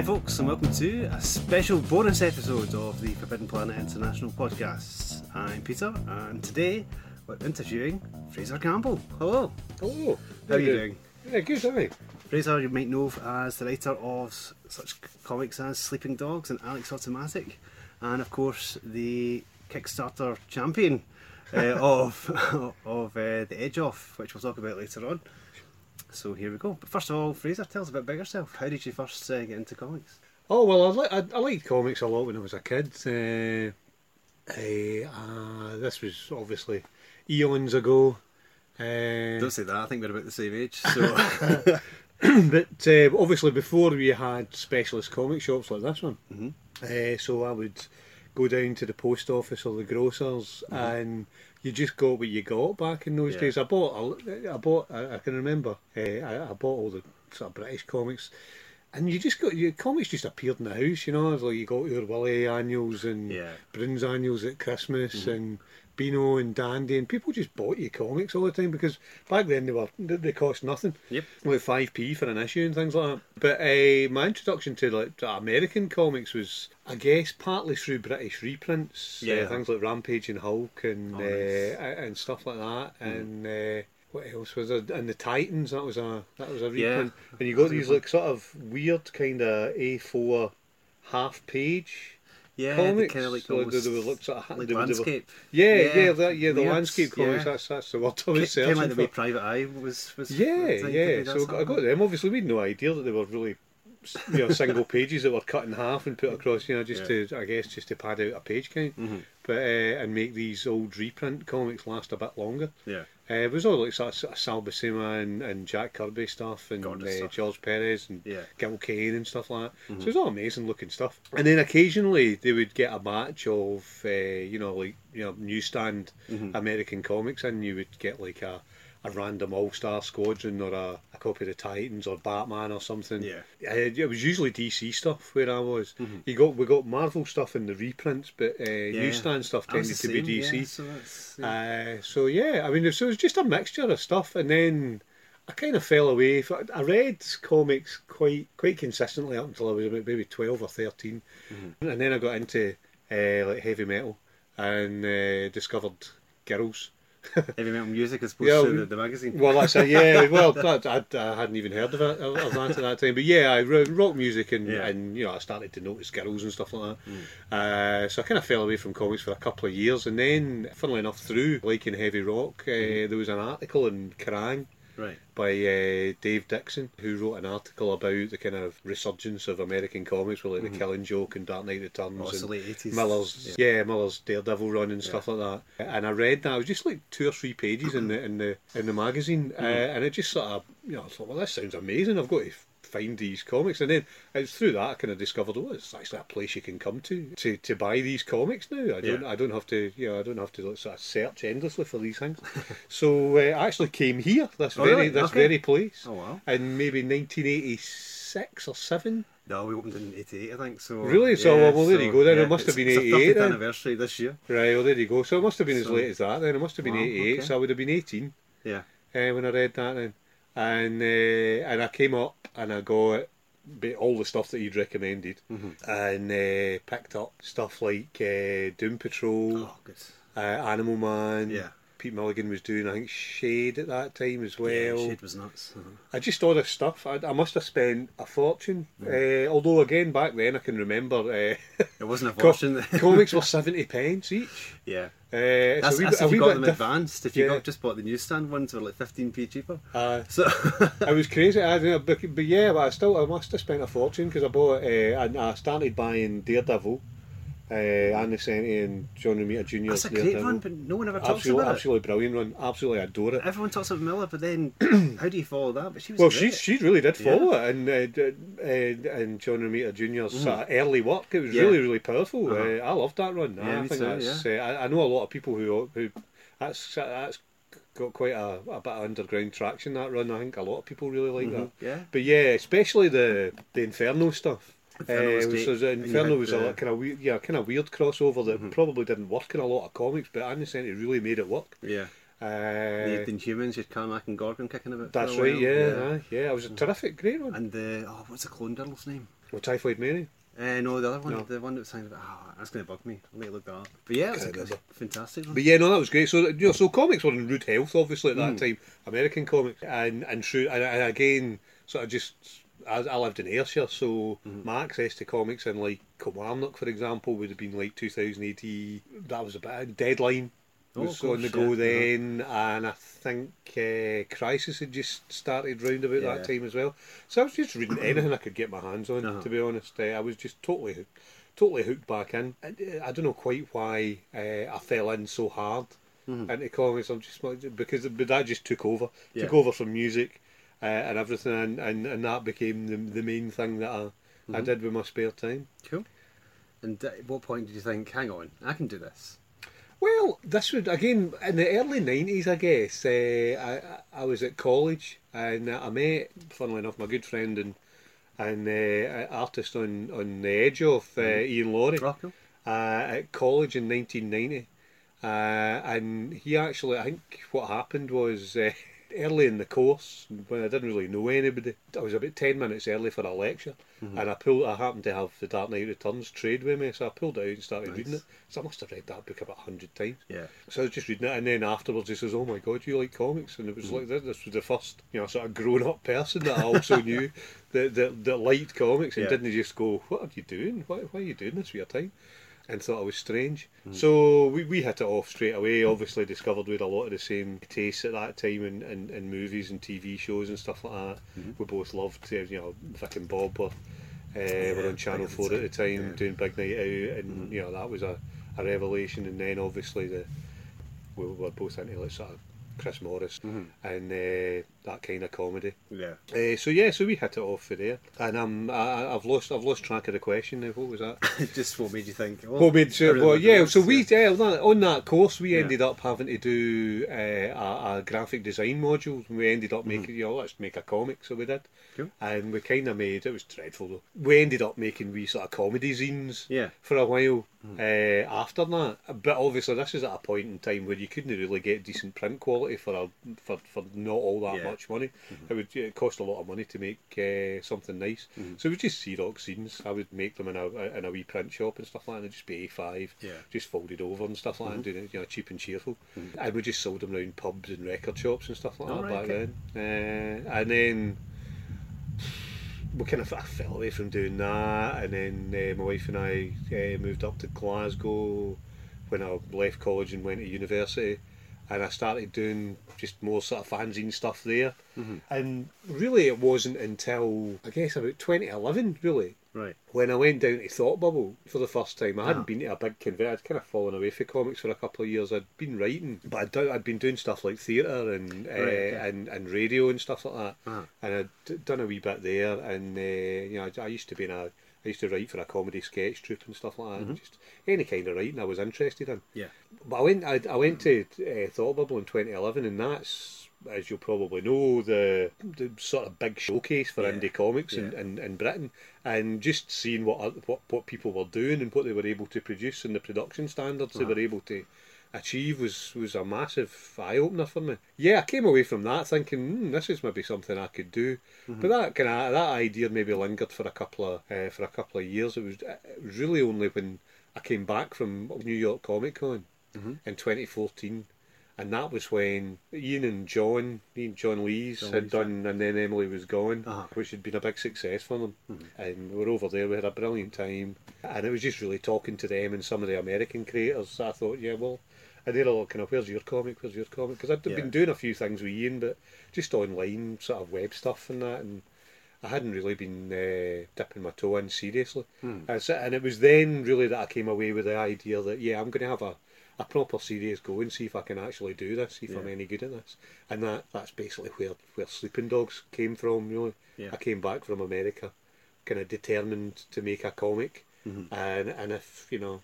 Hi, folks, and welcome to a special bonus episode of the Forbidden Planet International podcast. I'm Peter, and today we're interviewing Fraser Campbell. Hello, Hello. how are you doing? Yeah, good, aye. Fraser, you might know as the writer of such comics as Sleeping Dogs and Alex Automatic, and of course the Kickstarter champion uh, of of uh, the Edge Off, which we'll talk about later on. So here we go. But first of all, Fraser, tell us a bit about yourself. How did you first uh, get into comics? Oh well, I, li- I, I liked comics a lot when I was a kid. Uh, uh, this was obviously eons ago. Uh, Don't say that. I think we're about the same age. So but uh, obviously before we had specialist comic shops like this one, Mhm. uh, so I would go down to the post office or the grocers, and you just go what you got back in those Yeah. days. I bought, I bought, I, I can remember, uh, I, I bought all the sort of British comics. And you just got your comics just appeared in the house, you know. It's like you got your Wullie annuals and Yeah. Broons annuals at Christmas and Beano and Dandy, and people just bought you comics all the time because back then they were they, cost nothing yep. like five p for an issue and things like that. But uh, my introduction to like to American comics was, I guess, partly through British reprints. uh, Yeah. things like Rampage and Hulk and Oh, nice. uh, and stuff like that. And uh, what else was there? And the Titans. That was a that was a Yeah. reprint. And you got these like sort of weird kind of A four half page. Yeah, comics, kind of like so they, almost they would look sort of like landscape. Yeah, Yeah. yeah, that, yeah. The landscape comics. yeah. That's that's the word I was Kind of like the way Private Eye was. was Yeah, was yeah. So I got them. Obviously, we had no idea that they were really, you know, single pages that were cut in half and put across. You know, just to I guess just to pad out a page count, Mhm. but uh, and make these old reprint comics last a bit longer. Yeah. Uh, it was all like sort of, Sal Buscema and, and Jack Kirby stuff and uh, stuff. George Perez and Yeah. Gil Kane and stuff like that. Mhm. So it was all amazing looking stuff. And then occasionally they would get a batch of, uh, you know, like you know, newsstand Mhm. American comics, and you would get like a, a random All Star Squadron or a, a copy of the Titans or Batman or something. Yeah. Uh, it was usually DC stuff where I was. Mhm. You got we got Marvel stuff in the reprints, but uh, newsstand stuff tended the to be DC. Yeah, so yeah. Uh, so yeah, I mean, so it was just a mixture of stuff, and then I kind of fell away. I read comics quite quite consistently up until I was about maybe twelve or 13 Mhm. and then I got into uh, like heavy metal and uh, discovered girls. Heavy metal music as opposed Yeah, to the, the magazine. Well, that's a, yeah. Well, that, I, I hadn't even heard of, it, of that at that time. But yeah, I wrote rock music and, Yeah. and you know I started to notice girls and stuff like that. Mm. Uh, so I kind of fell away from comics for a couple of years, and then, funnily enough, through liking heavy rock, uh, Mm-hmm. there was an article in Kerrang Right. by uh, Dave Dixon, who wrote an article about the kind of resurgence of American comics, with like the Killing Joke and Dark Knight Returns Mm-hmm. Oh, the and late 80s. Miller's Yeah. yeah. Miller's Daredevil run and stuff like that. And I read that. It was just like two or three pages in the in the in the magazine, uh, Mm-hmm. and it just sort of you know I thought, well, this sounds amazing. I've got to find these comics, and then it's through that I kind of discovered, oh, it's actually a place you can come to to, to buy these comics now. I don't Yeah. I don't have to you know I don't have to sort of search endlessly for these things. so uh, I actually came here, this Oh, very really? this Okay. very place, Oh, wow. in maybe 1986 or seven. No, we opened in 88, I think. So Really? So, well, there you go then. It must have been 88 anniversary this year. Right, well there you go. So it must have been as late as that then. It must have been Wow, 88, okay. so I would have been 18 Yeah. uh, when I read that then. And uh, and I came up and I got all the stuff that he'd recommended Mhm. and uh, picked up stuff like uh, Doom Patrol, Oh, uh, Animal Man. Yeah. Pete Milligan was doing, I think, Shade at that time as well. yeah, Shade was nuts. Uh-huh. I just all this stuff. I, I must have spent a fortune. Mm. Uh, although, again, back then I can remember uh, It wasn't a fortune. comics were 70 pence each. yeah. Uh, That's, so that's if you got them diff- advanced. If you Yeah. got just bought the newsstand ones, were like 15p cheaper. Uh, So, I was crazy. I didn't, but, but yeah, but I still I must have spent a fortune because I bought. Uh, and I started buying Daredevil, uh, Ann Nocenti and John Romita Jr. that's a great run, but no one ever talks Absolutely, about absolutely brilliant run. Absolutely adore it. it. Everyone talks about Miller, but then how do you follow that? But she was Well, great. she she really did follow it, and uh, uh, and John Romita Jr.'s sort of early work. It was Mm. Yeah. really really powerful. Uh-huh. Uh, I loved that run. Yeah, I think too, that's. Uh, I, I know a lot of people who who that's that's got quite a, a bit of underground traction that run. I think a lot of people really like that. Mhm, Yeah. But yeah, especially the the Inferno stuff. Inferno was uh, was, uh, Inferno had was a kind of weird, yeah, kind of weird crossover that Mhm. probably didn't work in a lot of comics, but Ann Nocenti really made it work. Yeah. Uh, the Inhumans, you had Karnak and Gorgon kicking about. that's right, while. yeah, aye, yeah. It was a terrific, great one. And the oh, what's the clone girl's name? Well, Typhoid Mary. Uh, no, the other one, No. the one that was saying about. Oh, that's going to bug me. I'll need to look that up. But yeah, it was a good, fantastic one. But yeah, no, that was great. So you know, so comics were in rude health, obviously at that Mm. time. American comics, and and true, and, and again, sort of just. I, I lived in Ayrshire, so Mm-hmm. my access to comics in like Kilmarnock, for example, would have been like 2000 AD. That was a bit deadline Oh, was of on the go yeah, then, and I think uh, Crisis had just started round about Yeah. that time as well. So I was just reading anything I could get my hands on. Uh-huh. To be honest, uh, I was just totally, hooked- totally hooked back in. I, I don't know quite why uh, I fell in so hard into comics. I'm just because but that just took over, took over from music uh, and everything, and, and, and that became the the main thing that I, I did with my spare time. Cool. And at what point did you think, hang on, I can do this? Well, this would again in the early nineties, I guess. Uh, I I was at college and uh, I met, funnily enough, my good friend and and uh, artist on on the Edge Off uh, Iain Laurie Oh, cool. uh, at college in 1990. Uh, and he actually, I think what happened was uh, early in the course, when I didn't really know anybody, I was about 10 minutes early for a lecture. Mm-hmm. And I pulled. I happened to have the Dark Knight Returns trade with me, so I pulled it out and started Nice. reading it. So I must have read that book about hundred times. Yeah. So I was just reading it, and then afterwards he says, "Oh my God, you like comics?" And it was mm. like this, this was the first, you know, sort of grown-up person that I also knew that, that that liked comics and Yeah. didn't he just go, "What are you doing? Why, why are you doing this for your time?" And thought I was strange. So we, we hit it off straight away. Obviously discovered we had a lot of the same tastes at that time in, in, in movies and TV shows and stuff like that. We both loved, uh, you know, Vic and Bob were, uh, were on Channel big at the Four at the time, yeah. doing Big Night Out, and you know that was a, a revelation. And then obviously the we were both into like sort of Chris Morris and uh, that kind of comedy. Yeah. Uh, so yeah, so we hit it off for there, and um, I, I've lost I've lost track of the question. now. What was that? Just what made you think? Oh, What made sure? well, yeah. So we yeah, on that- on that course we Yeah. ended up having to do uh, a, a graphic design module. and We ended up Mm-hmm. making you know let's make a comic. So we did, Cool. and we kind of made it was dreadful though. We ended up making wee sort of comedy zines Yeah. for a while Mm-hmm. uh, after that. But obviously, this is at a point in time where you couldn't really get decent print quality for a for, for not all that Yeah. Mm-hmm. much money. It would it cost a lot of money to make uh, something nice. Mm-hmm. So it was just Xerox zines. I would make them in a in a wee print shop and stuff like that. And it'd just be A5, Yeah. just folded over and stuff like that, and doing it you know cheap and cheerful. Mm-hmm. And we just sold them around pubs and record shops and stuff like Oh, that right, back okay. then. Uh, and then we kind of I fell away from doing that, and then uh, my wife and I uh, moved up to Glasgow when I left college and went to university, and I started doing just more sort of fanzine stuff there. And really, it wasn't until I guess about 2011, really, Right. when I went down to Thought Bubble for the first time. I hadn't Ah. been to a big convention. I'd kind of fallen away from comics for a couple of years. I'd been writing, but I'd, I'd been doing stuff like theatre and uh, Right, okay. and and radio and stuff like that. Ah. And I'd done a wee bit there. And uh, you know, I, I used to be in a. I used to write for a comedy sketch troupe and stuff like that. Just any kind of writing I was interested in. Yeah. But I went. I, I went to uh, Thought Bubble in 2011, and that's, as you'll probably know, the the sort of big showcase for Yeah. indie comics in, Yeah. in, in Britain, and just seeing what what what people were doing and what they were able to produce and the production standards they Uh-huh. were able to achieve was was a massive eye opener for me. Yeah, I came away from that thinking hmm, this is maybe something I could do, Mm-hmm. but that kind of that idea maybe lingered for a couple of uh, for a couple of years. It was, it was really only when I came back from New York Comic Con Mm-hmm. in 2014. And that was when Iain and John, Iain John Lees John had Lees, yeah. done, and then Emily was gone, Uh-huh. which had been a big success for them. Mm-hmm. And we were over there, we had a brilliant time, and it was just really talking to them and some of the American creators. I thought, yeah, well, and they're all kind of, where's your comic? Where's your comic? Because I'd Yeah. been doing a few things with Iain, but just online sort of web stuff and that, and I hadn't really been uh, dipping my toe in seriously. And, so, and it was then really that I came away with the idea that yeah, I'm going to have a, a proper serious go and see if I can actually do this, see if I'm any good at this. And that that's basically where where Sleeping Dogs came from. Really, Yeah. I came back from America, kind of determined to make a comic, Mm-hmm. and and if you know,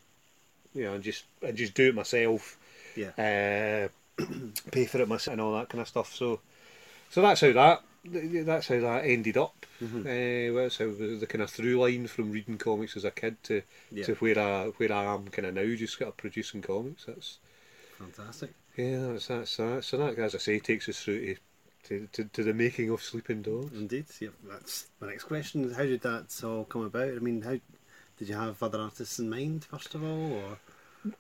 you know, just and just do it myself Yeah. uh, pay for it myself and all that kind of stuff. So, so that's how that that's how that ended up. Mm-hmm. Uh, that's how the, the kind of through line from reading comics as a kid to Yeah. to where I where I am kind of now, just kind of producing comics. That's Fantastic. Yeah, that's that's that. So that, as I say, takes us through to to, to, to the making of Sleeping Dogs. Indeed. Yep. That's my next question. How did that all come about? I mean, how did you have other artists in mind first of all, or?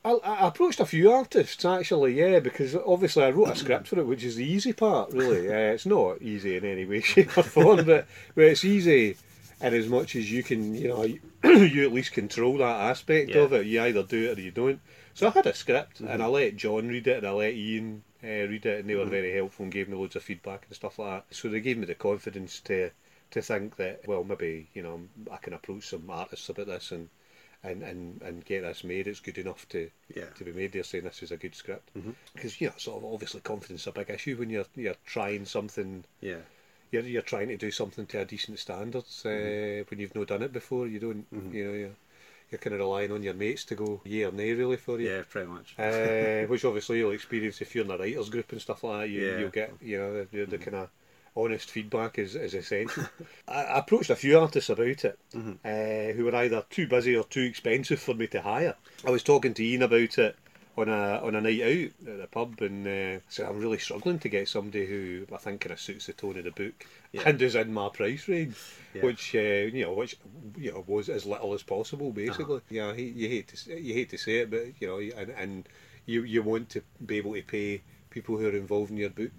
I, I approached a few artists actually, yeah, because obviously I wrote a script for it, which is the easy part, really. uh, it's not easy in any way, shape, or form, but, but it's easy in as much as you can, you know, you at least control that aspect Yeah. of it. You either do it or you don't. So I had a script, and I let John read it, and I let Iain uh, read it, and they were very helpful and gave me loads of feedback and stuff like that. So they gave me the confidence to to think that, well, maybe you know I can approach some artists about this and and, and, and get this made. It's good enough to Yeah. to be made. They're saying this is a good script because you know sort of obviously confidence is a big issue when you're you're trying something. Yeah. You're, you're trying to do something to a decent standards uh, when you've not done it before. You don't, you know, you're, you're kind of relying on your mates to go yeah or nay really for you. Yeah, pretty much. Uh, which obviously you'll experience if you're in a writers group and stuff like that. You, Yeah. You'll get, you know, the, the kind of honest feedback is, is essential. I, approached a few artists about it uh, who were either too busy or too expensive for me to hire. I was talking to Iain about it on a on a night out at the pub, and uh, said I'm really struggling to get somebody who I think kind of suits the tone of the book Yeah. and is in my price range, Yeah. which uh, you know, which you know was as little as possible, basically. Yeah, he, you hate to you hate to say it, but you know, and and you you want to be able to pay people who are involved in your book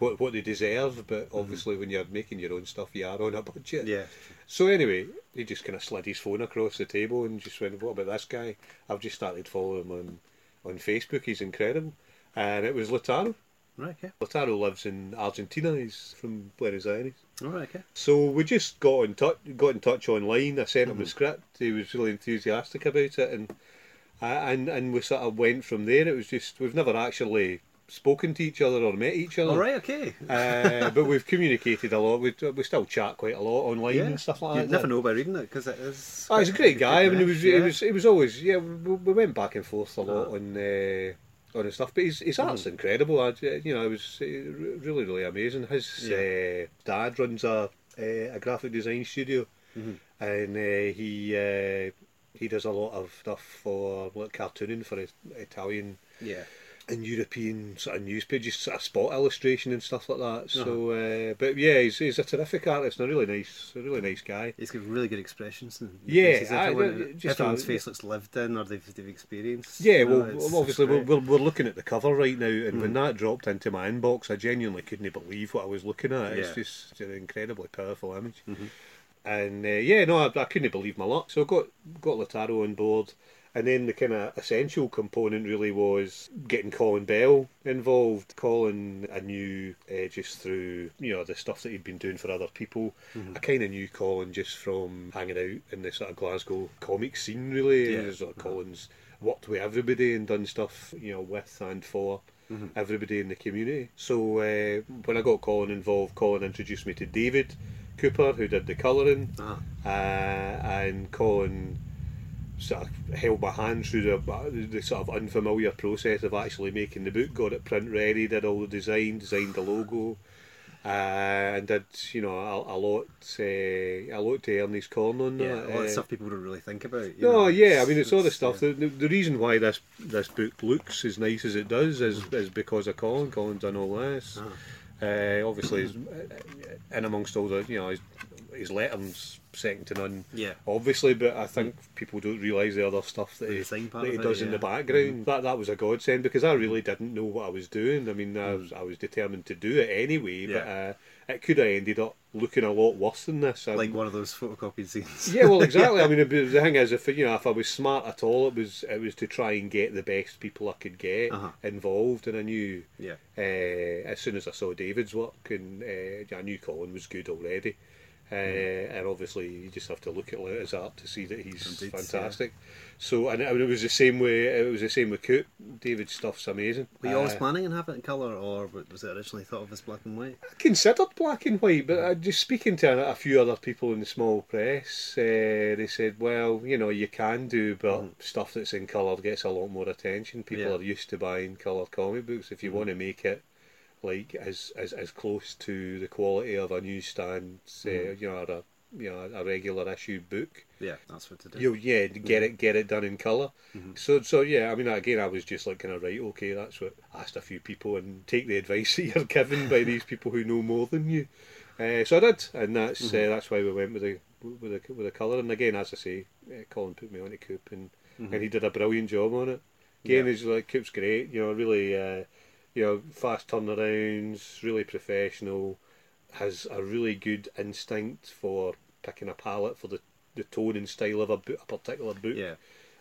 what what they deserve, but obviously when you're making your own stuff, you are on a budget. Yeah. So anyway, he just kind of slid his phone across the table and just went, "What about this guy? I've just started following him on on Facebook. He's incredible." And it was Lautaro. Right. Okay. Lautaro lives in Argentina. He's from Buenos Aires. All right. Okay. So we just got in touch, got in touch online. I sent him the script. He was really enthusiastic about it, and uh, and and we sort of went from there. It was just we've never actually spoken to each other or met each other. All right. Okay. Uh, but we've communicated a lot. We, we still chat quite a lot online yeah. and stuff like you that. never know by reading it because it is. Oh, he's a great guy. I mean, it was, yeah. it was, it was always, yeah. We, we went back and forth a lot Uh-huh. on, uh, on his stuff, but his, his art's incredible. I, you know, it was uh, really, really amazing. His Yeah. uh, dad runs a uh, a graphic design studio, Mm-hmm. and uh, he uh, he does a lot of stuff for like cartooning for Italian Yeah. And European sort of news pages, sort of spot illustration and stuff like that. So, uh, but yeah, he's, he's a terrific artist and a really nice, a really nice guy. He's got really good expressions. And Yeah, faces. Everyone, yeah, just everyone's face looks lived in or they've, they've experienced. Yeah, know, well, obviously we're, we're, we're looking at the cover right now, and when that dropped into my inbox, I genuinely couldn't believe what I was looking at. It's just an incredibly powerful image. And uh, yeah, no, I, I couldn't believe my luck. So I got got Lautaro on board, and then the kind of essential component really was getting Colin Bell involved. Colin, I knew uh, just through you know the stuff that he'd been doing for other people. I kind of knew Colin just from hanging out in the sort of Glasgow comic scene. Really, Yeah. Sort of Colin's worked with everybody and done stuff you know with and for. Everybody in the community. So uh, when I got Colin involved, Colin introduced me to David Cooper, who did the colouring, Uh-huh. uh, and Colin sort of held my hand through the, the sort of unfamiliar process of actually making the book. Got it print ready, did all the design, designed the logo, uh, and did you know a, a lot, uh, a lot to earn his corn on Yeah, that. a lot of uh, stuff people don't really think about. no, know, yeah, I mean it's all the stuff. yeah. The, the, reason why this this book looks as nice as it does is, is because of Colin. Colin's done all this. Ah. Uh, obviously, he's, in amongst all the you know his, letter's second to none. Yeah. Obviously, but I think people don't realise the other stuff that he, that he it, does in yeah. the background. That that was a godsend because I really didn't know what I was doing. I mean, I was I was determined to do it anyway, but Yeah. uh, it could have ended up looking a lot worse than this. Um, Like one of those photocopied scenes. yeah, well, exactly. I mean, the thing is, if you know, if I was smart at all, it was it was to try and get the best people I could get Uh-huh. involved, and I knew Yeah. uh, as soon as I saw David's work, and uh, I knew Colin was good already. Uh, and obviously, you just have to look at his art to see that he's Indeed, fantastic. So, and it, it was the same way. It was the same with Coop. David's stuff's amazing. Were you always Uh, planning on having it in colour, or was it originally thought of as black and white? I considered black and white, but uh, just speaking to a, a few other people in the small press, uh, they said, well, you know, you can do, but stuff that's in colour gets a lot more attention. People Yeah. are used to buying colour comic books. If you want to make it like as, as as close to the quality of a newsstand, uh, you know, or a you know a regular issue book, Yeah, that's what to do. you yeah get it get it done in color so so yeah i mean again i was just like kind of right okay that's what asked a few people and take the advice that you're given by these people who know more than you. Uh, so i did and that's uh, that's why we went with the with the with the color and again as i say uh, colin put me on to coop and and he did a brilliant job on it. Again Yeah. he's like coop's great you know really uh, you know fast turnarounds really professional has a really good instinct for picking a palette for the, the tone and style of a, book, a particular book. Yeah.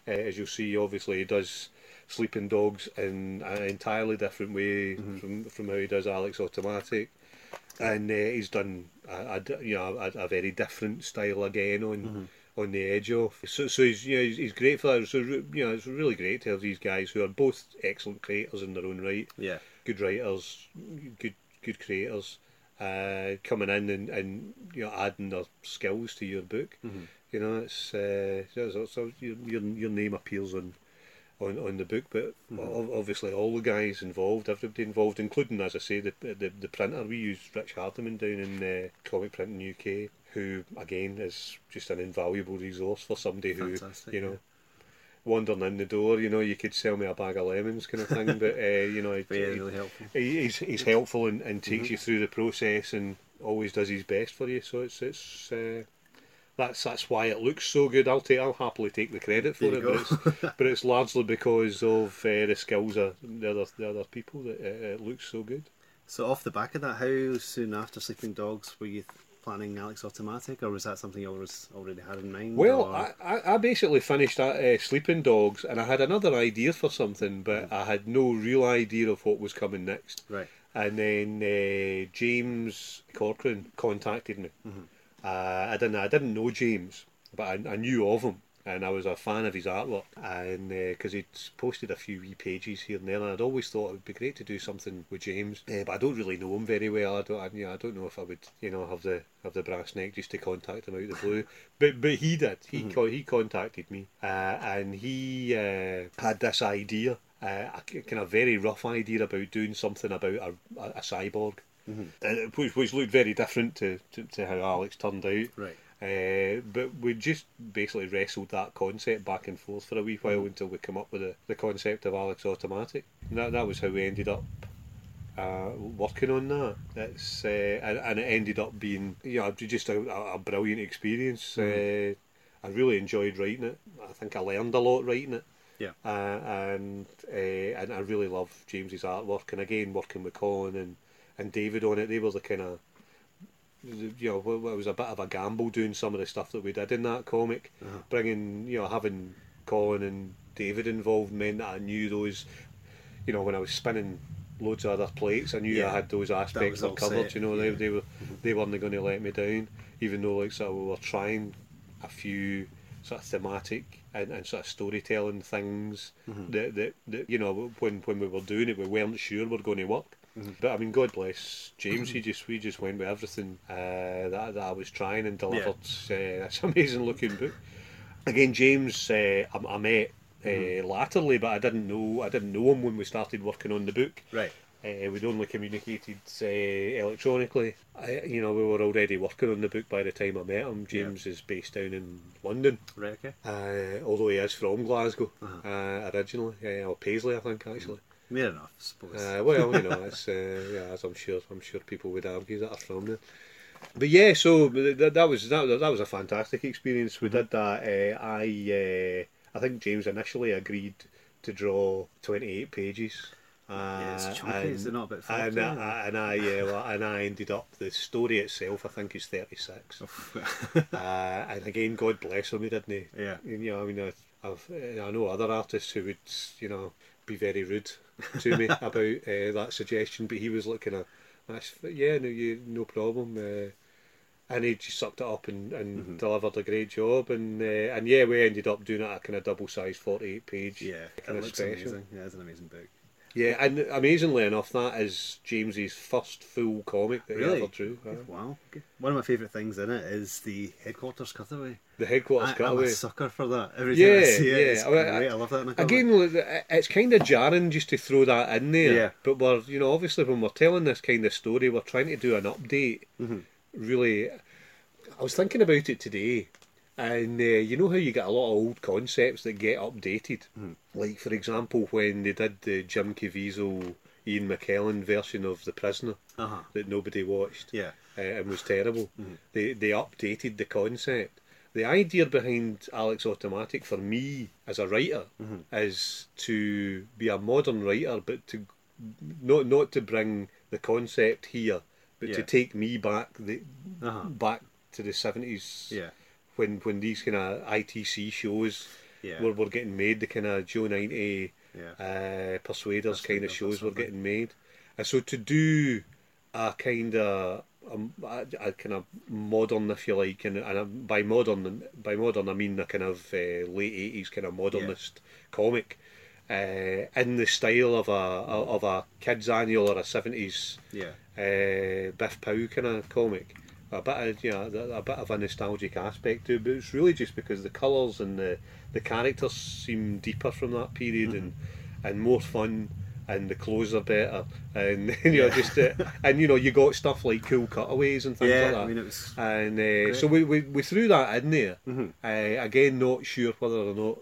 Uh, as you'll see, obviously, he does Sleeping Dogs in an entirely different way from, from how he does Alex Automatic. And uh, he's done a, a you know a, a very different style again on on the Edge Off. So, so he's you know he's, he's great for that. So you know it's really great to have these guys who are both excellent creators in their own right Yeah. good writers, good good creators, uh, coming in and, and you know adding their skills to your book. You know, it's uh, your, your your name appears on on, on the book, but o- obviously all the guys involved, everybody involved, including as I say the the, the printer. We use Rich Hardiman down in uh, Comic Printing UK, who again is just an invaluable resource for somebody who Fantastic, you know. yeah. Wandering in the door, you know, you could sell me a bag of lemons, kind of thing. But uh, you know, really helpful. he- he's he's helpful and, and Mm-hmm. takes you through the process and always does his best for you. So it's it's uh, that's that's why it looks so good. I'll take I'll happily take the credit for it, but it's, but it's largely because of uh, the skills of the other the other people that uh, it looks so good. So off the back of that, how soon after Sleeping Dogs were you planning Alex Automatic, or was that something you always already had in mind? Well, or- I, I, basically finished uh, Sleeping Dogs, and I had another idea for something, but I had no real idea of what was coming next. right. And then uh, James Corcoran contacted me. Uh, I didn't I didn't know James, but I, I knew of him, and I was a fan of his artwork. And because he'd posted a few wee pages here and there, and I'd always thought it would be great to do something with James. Uh, but I don't really know him very well. I don't. I, you know, I don't know if I would, you know, have the have the brass neck just to contact him out of the blue. but but he did. He co- he contacted me, uh, and he uh, had this idea. Uh, a kind of very rough idea about doing something about a, a, a cyborg, uh, which, which looked very different to, to, to how Alex turned out. Right. Uh, but we just basically wrestled that concept back and forth for a wee while until we come up with the, the concept of Alex Automatic. And that, that was how we ended up uh, working on that. It's, uh, and, and it ended up being you know, just a, a brilliant experience. Uh, I really enjoyed writing it. I think I learned a lot writing it. Yeah. Uh, and uh, and I really love James's artwork. And again, working with Colin and, and David on it, they were the kind of you know, it was a bit of a gamble doing some of the stuff that we did in that comic. Uh-huh. Bringing, you know, having Colin and David involved meant that I knew those, you know, when I was spinning loads of other plates, I knew Yeah, I had those aspects was all were covered. set, You know, they yeah. they were they weren't going to let me down, even though like sort of we were trying a few sort of thematic and, and sort of storytelling things Mm-hmm. that, that that you know when when we were doing it, we weren't sure we were going to work. But I mean, God bless James. he just we just went with everything uh, that that I was trying and delivered uh, this amazing looking book. Again, James, uh, I, I met uh, Mm-hmm. latterly, but I didn't know I didn't know him when we started working on the book. Right. Uh, we'd only communicated uh, electronically. I, you know, we were already working on the book by the time I met him. James is based down in London, Right. Okay. uh, although he is from Glasgow Uh-huh. uh, originally, or Paisley, I think actually. Fair enough, I suppose. Uh, well, you know, it's uh, yeah, as I'm sure I'm sure people would argue that are from there. But yeah, so that, that was that, that was a fantastic experience. We did that. Uh, I uh, I think James initially agreed to draw 28 pages. Uh, Yeah, it's chunky, and, is it not a bit fat, and, yeah? I, and I uh, well, and I ended up the story itself. I think is 36. uh, and again, God bless him, he didn't he? Yeah. You know, I mean, I, I've, I know other artists who would, you know, be very rude to me about uh, that suggestion, but he was looking at, yeah, no, you, no problem. Uh, and he just sucked it up and, and Mm-hmm. delivered a great job. And uh, and yeah, we ended up doing it a kind of double sized 48 page yeah, kind it looks special. amazing. Yeah, it's an amazing book. Yeah, and amazingly enough, that is James's first full comic that he Really? ever drew. uh, Wow. One of my favourite things in it is the headquarters cutaway. the headquarters I, I'm cutaway. a sucker for that. Every time I Yeah, see it, yeah. it's I mean, great. I love that. Again, it's kind of jarring just to throw that in there. Yeah. But we're, you know, obviously when we're telling this kind of story, we're trying to do an update. Mm-hmm. Really, I was thinking about it today, And uh, you know how you get a lot of old concepts that get updated? Hmm. Like, for example, when they did the Jim Caviezel, Ian McKellen version of The Prisoner Uh-huh. that nobody watched Yeah. uh, and was terrible, Mm-hmm. they, they updated the concept. The idea behind Alex Automatic for me as a writer Mm-hmm. is to be a modern writer, but to not not to bring the concept here, but to take me back the Uh-huh. back to the seventies Yeah. When when these kind of ITC shows Yeah. were, were getting made, the kind of Joe ninety Yeah. uh, Persuaders kind of shows were getting made, and so to do a kind of um, a, a kind of modern, if you like, and, and by modern by modern I mean a kind of uh, late eighties kind of modernist comic. Uh, in the style of a of a kids annual or a seventies Yeah. uh, Biff Pow kind of comic. A bit of you know, a, a bit of a nostalgic aspect to it, but it's really just because the colours and the, the characters seem deeper from that period and and more fun and the clothes are better and you know just uh, and you know you got stuff like cool cutaways and things Yeah, like that. I mean, it was and uh, so we, we we threw that in there. Mhm. Uh, again, not sure whether or not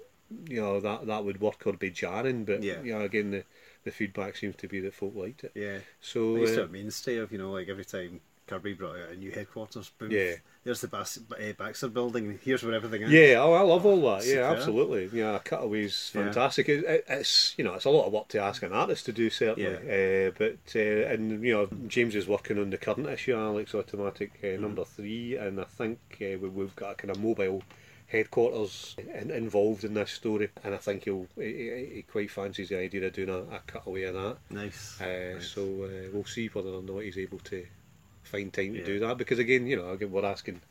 you know that that would work or be jarring, but Yeah. you know again the the feedback seems to be that folk liked it. Yeah. So It used to uh, a mainstay of, you know, like every time Kirby brought out a new headquarters, boom. Yeah. There's the Bas- uh, Baxter building, here's where everything is. Yeah, oh, I love all that. Yeah, absolutely. Yeah, a cutaways, Yeah. fantastic. It, it, it's you know it's a lot of work to ask an artist to do certainly. Uh, but uh, and you know James is working on the current issue, Alex Automatic uh, number three, and I think uh, we, we've got a kind of mobile headquarters in, involved in this story, and I think he'll he, he- he quite fancies the idea of doing a, a cutaway of that. Nice. Uh, Nice. So uh, we'll see whether or not he's able to find time to Yeah. do that. Because again, you know, again, we're asking.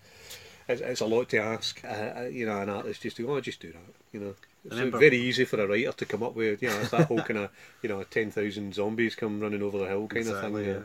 It's, it's a lot to ask, uh, uh, you know, an artist just to, oh, just do that, you know. It's remember- very easy for a writer to come up with, you know, it's that whole kind of, you know, 10,000 zombies come running over the hill kind of thing. yeah.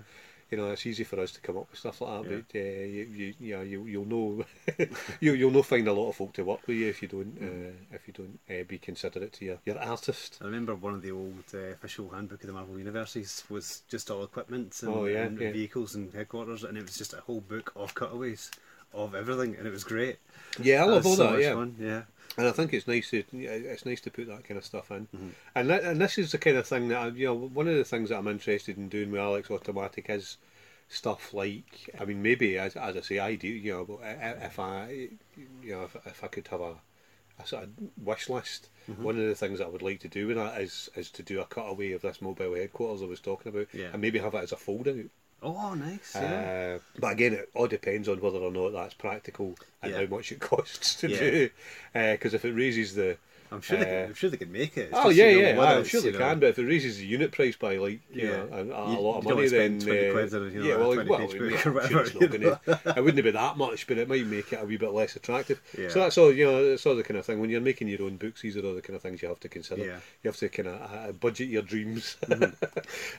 You know, it's easy for us to come up with stuff like that, Yeah. but uh, you, you, yeah, you, you'll know, you, you'll know find a lot of folk to work with you if you don't, Mm. uh, if you don't uh, be considerate to your, your artist. I remember one of the old uh, official handbook of the Marvel Universes was just all equipment and, Oh, yeah, and yeah. vehicles and headquarters, and it was just a whole book of cutaways of everything, and it was great. Yeah, I love all so that. Yeah, fun. Yeah. And I think it's nice to it's nice to put that kind of stuff in. Mhm. And that, and this is the kind of thing that I, you know one of the things that I'm interested in doing with Alex Automatic is stuff like I mean maybe as, as I say I do you know but if I you know if, if I could have a, a sort of wish list one of the things that I would like to do with that is is to do a cutaway of this mobile headquarters I was talking about Yeah. and maybe have it as a fold out Oh, nice. Yeah. uh, but again, it all depends on whether or not that's practical and Yeah. how much it costs to Yeah. do. Because if it raises the I'm sure they uh, can, I'm sure they can make it. It's oh just, yeah, you know, yeah, I'm sure they know, can. But if it raises the unit price by like you Yeah. know a, a, You- lot of money, then spend 20 uh, quid on, you know, yeah, well, 20 well, yeah, or I'm sure it's you not gonna, it wouldn't be that much, but it might make it a wee bit less attractive. Yeah. So that's all. You know, that's all the kind of thing. When you're making your own books, these are all the kind of things you have to consider. Yeah. You have to kind of uh, budget your dreams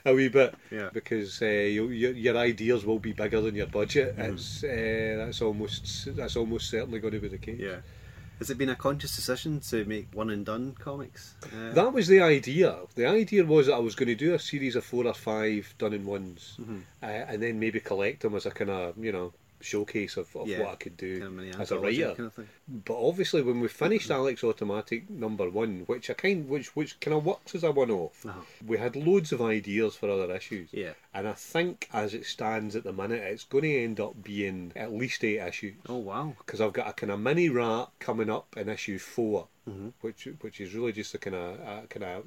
a wee bit Mm-hmm. Yeah. because uh, you, your your ideas will be bigger than your budget. Mm-hmm. It's uh, that's almost that's almost certainly going to be the case. Yeah. Has it been a conscious decision to make one and done comics? Uh, That was the idea. The idea was that I was going to do a series of four or five done in ones, Mm-hmm. uh, and then maybe collect them as a kind of you know showcase of, of Yeah, what I could do kind of as a writer. kind of thing. But obviously, when we finished Alex Automatic number one, which I kind which which kind of works as a one-off, Uh-huh. we had loads of ideas for other issues. Yeah. And I think, as it stands at the minute, it's going to end up being at least eight issues Oh wow. because I've got a kind of mini wrap coming up in issue 4 Mhm. which which is really just a kind of a kind of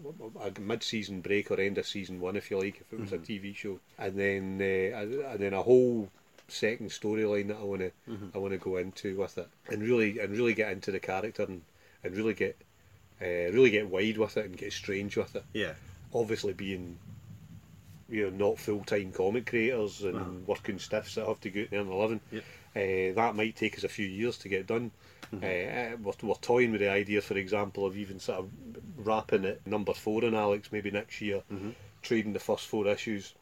a mid-season break or end of season one, if you like, if it was a TV show, and then uh, and then a whole second storyline that I want to I want to go into with it, and really and really get into the character and and really get uh, really get wide with it and get strange with it. Yeah. Obviously, being you know not full time comic creators and Uh-huh. working stiffs that have to go out there and living. Yep. Uh, that might take us a few years to get done. Uh, we're, we're toying with the idea, for example, of even sort of wrapping it number four in Alex maybe next year, trading the first four issues,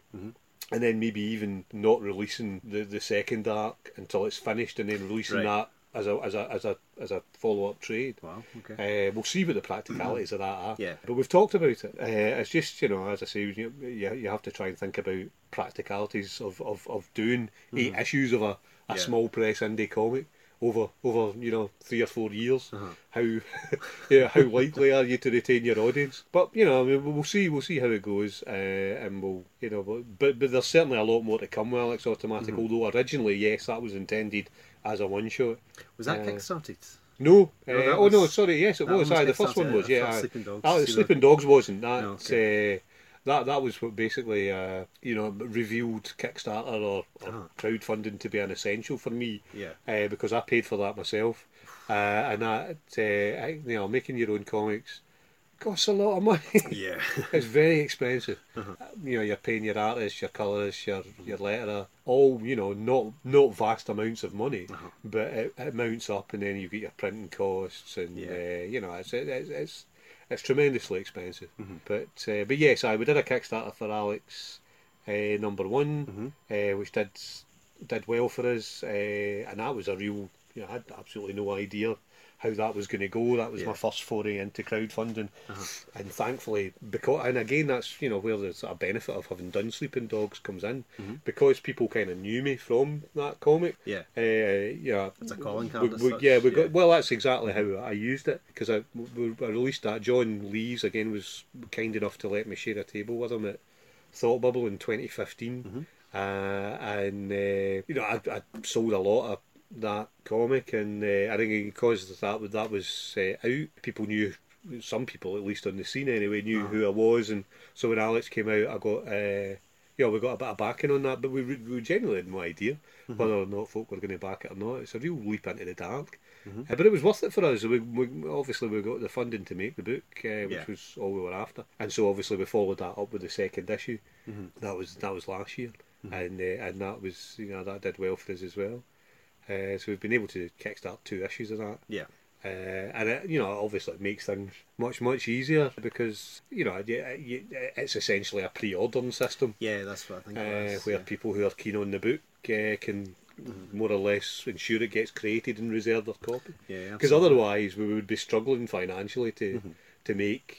and then maybe even not releasing the, the second arc until it's finished, and then releasing Right. that as a as a as a as a follow up trade. Wow. Okay. Uh, we'll see what the practicalities of that are. Yeah. But we've talked about it. Uh, it's just, you know, as I say, you, you, have to try and think about practicalities of, of, of doing eight issues of a, a Yeah. small press indie comic over over you know three or four years. Uh-huh. How yeah, how likely are you to retain your audience? But you know, I mean, we'll see. We'll see how it goes, uh, and we'll you know. But, but but there's certainly a lot more to come with Alex Automatic. Mm-hmm. Although originally, yes, that was intended as a one shot. Was that Uh, kickstarted? No, No, uh, that oh no, sorry, yes, it was. Aye, the first one was yeah. first aye. Sleeping Dogs, Ah. Sleeping Dogs wasn't that. No, uh, that that was what basically uh, you know revealed Kickstarter or, or Uh-huh. crowdfunding to be an essential for me. Yeah. uh, because I paid for that myself, uh, and that uh, I- you know making your own comics costs a lot of money. Yeah. it's very expensive. Uh-huh. Uh, You know, you're paying your artist, your colourist, your your letterer, all you know, not not vast amounts of money, Uh-huh. but it, it mounts up, and then you get your printing costs, and Yeah. uh, you know, it's it's it's, it's tremendously expensive. Mm-hmm. But uh, but yes, I we did a Kickstarter for Alex uh, number one, Mm-hmm. uh, which did did well for us, uh, and that was a real. You know, I had absolutely no idea how that was going to go. That was Yeah. my first foray into crowdfunding, Uh-huh. and thankfully, because and again, that's you know where the sort of benefit of having done Sleeping Dogs comes in, because people kind of knew me from that comic. Mm-hmm. Yeah. uh, yeah, It's a calling card we- we- yeah, we yeah. got well. That's exactly how I used it because I, we, I released that. John Lees again was kind enough to let me share a table with him at Thought Bubble in 2015, Mm-hmm. uh, and uh, you know I, I sold a lot of that comic, and uh, I think because that was that was uh, out, people knew. Some people, at least on the scene anyway, knew Uh-huh. who I was, and so when Alex came out, I got uh, yeah, we got a bit of backing on that, but we, we genuinely had no idea Mm-hmm. whether or not folk were going to back it or not. It's a real leap into the dark, Mm-hmm. Uh, but it was worth it for us. We, we obviously we got the funding to make the book, uh, which Yeah. was all we were after, and so obviously we followed that up with the second issue. Mm-hmm. That was that was last year, and uh, and that was you know that did well for us as well. Uh, so we've been able to kickstart two issues of that. Yeah. Uh, and it, you know, obviously, it makes things much much easier because you know it's essentially a pre-ordering system Yeah, that's what I think uh, where yeah. people who are keen on the book uh, can more or less ensure it gets created and reserve their copy. Yeah, Because otherwise, we would be struggling financially to Mm-hmm. to make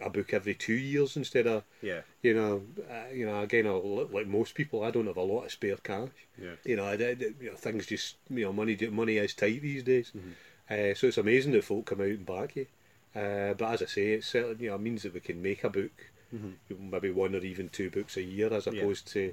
a book every two years instead of Yeah. you know, uh, you know, again, like most people, I don't have a lot of spare cash. Yeah. You know, I, I- you know, things just, you know, money money is tight these days. Mm-hmm. Uh, so it's amazing that folk come out and back you. Uh, but as I say, it certainly you know means that we can make a book, maybe one or even two books a year, as Mm-hmm. Yeah. opposed to,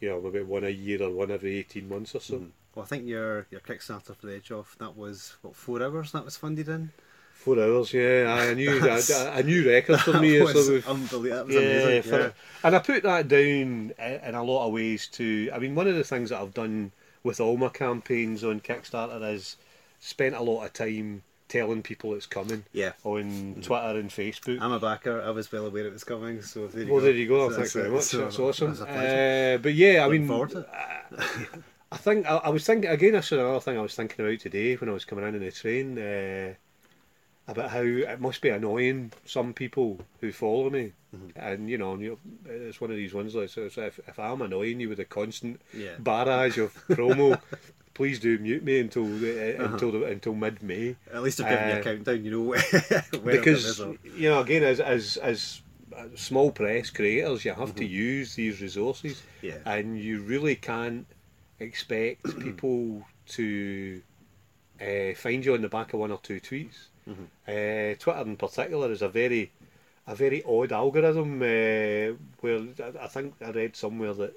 you know, maybe one a year or one every eighteen months or so. Mhm. Well, I think your your Kickstarter for the Edge Off that was what four hours that was funded in. Four hours, yeah. I knew That's- that a new record for me. so was unbelievable. Yeah, amazing. yeah. and I put that down in a lot of ways to. I mean, one of the things that I've done with all my campaigns on Kickstarter is spent a lot of time telling people it's coming. Yeah. On Twitter and Facebook. I'm a backer. I was well aware it was coming, so there you well, go. there you go. So Thanks that's- very much. so That's awesome. That's a. Uh, but yeah, I Looking mean, it. I think I, I was thinking again. This is another thing I was thinking about today when I was coming in on the train uh, about how it must be annoying some people who follow me, Mm-hmm. and you know, you it's one of these ones like so, so if, if I'm annoying you with a constant Yeah. barrage of promo. Please do mute me until uh, Uh-huh. until the, until mid May At least I've given you Uh, a countdown. You know because you know again as as as small press creators you have to Mm-hmm. use these resources Yeah. and you really can't expect people to uh, find you on the back of one or two tweets Mm-hmm. uh, Twitter in particular is a very a very odd algorithm uh, where I- think I read somewhere that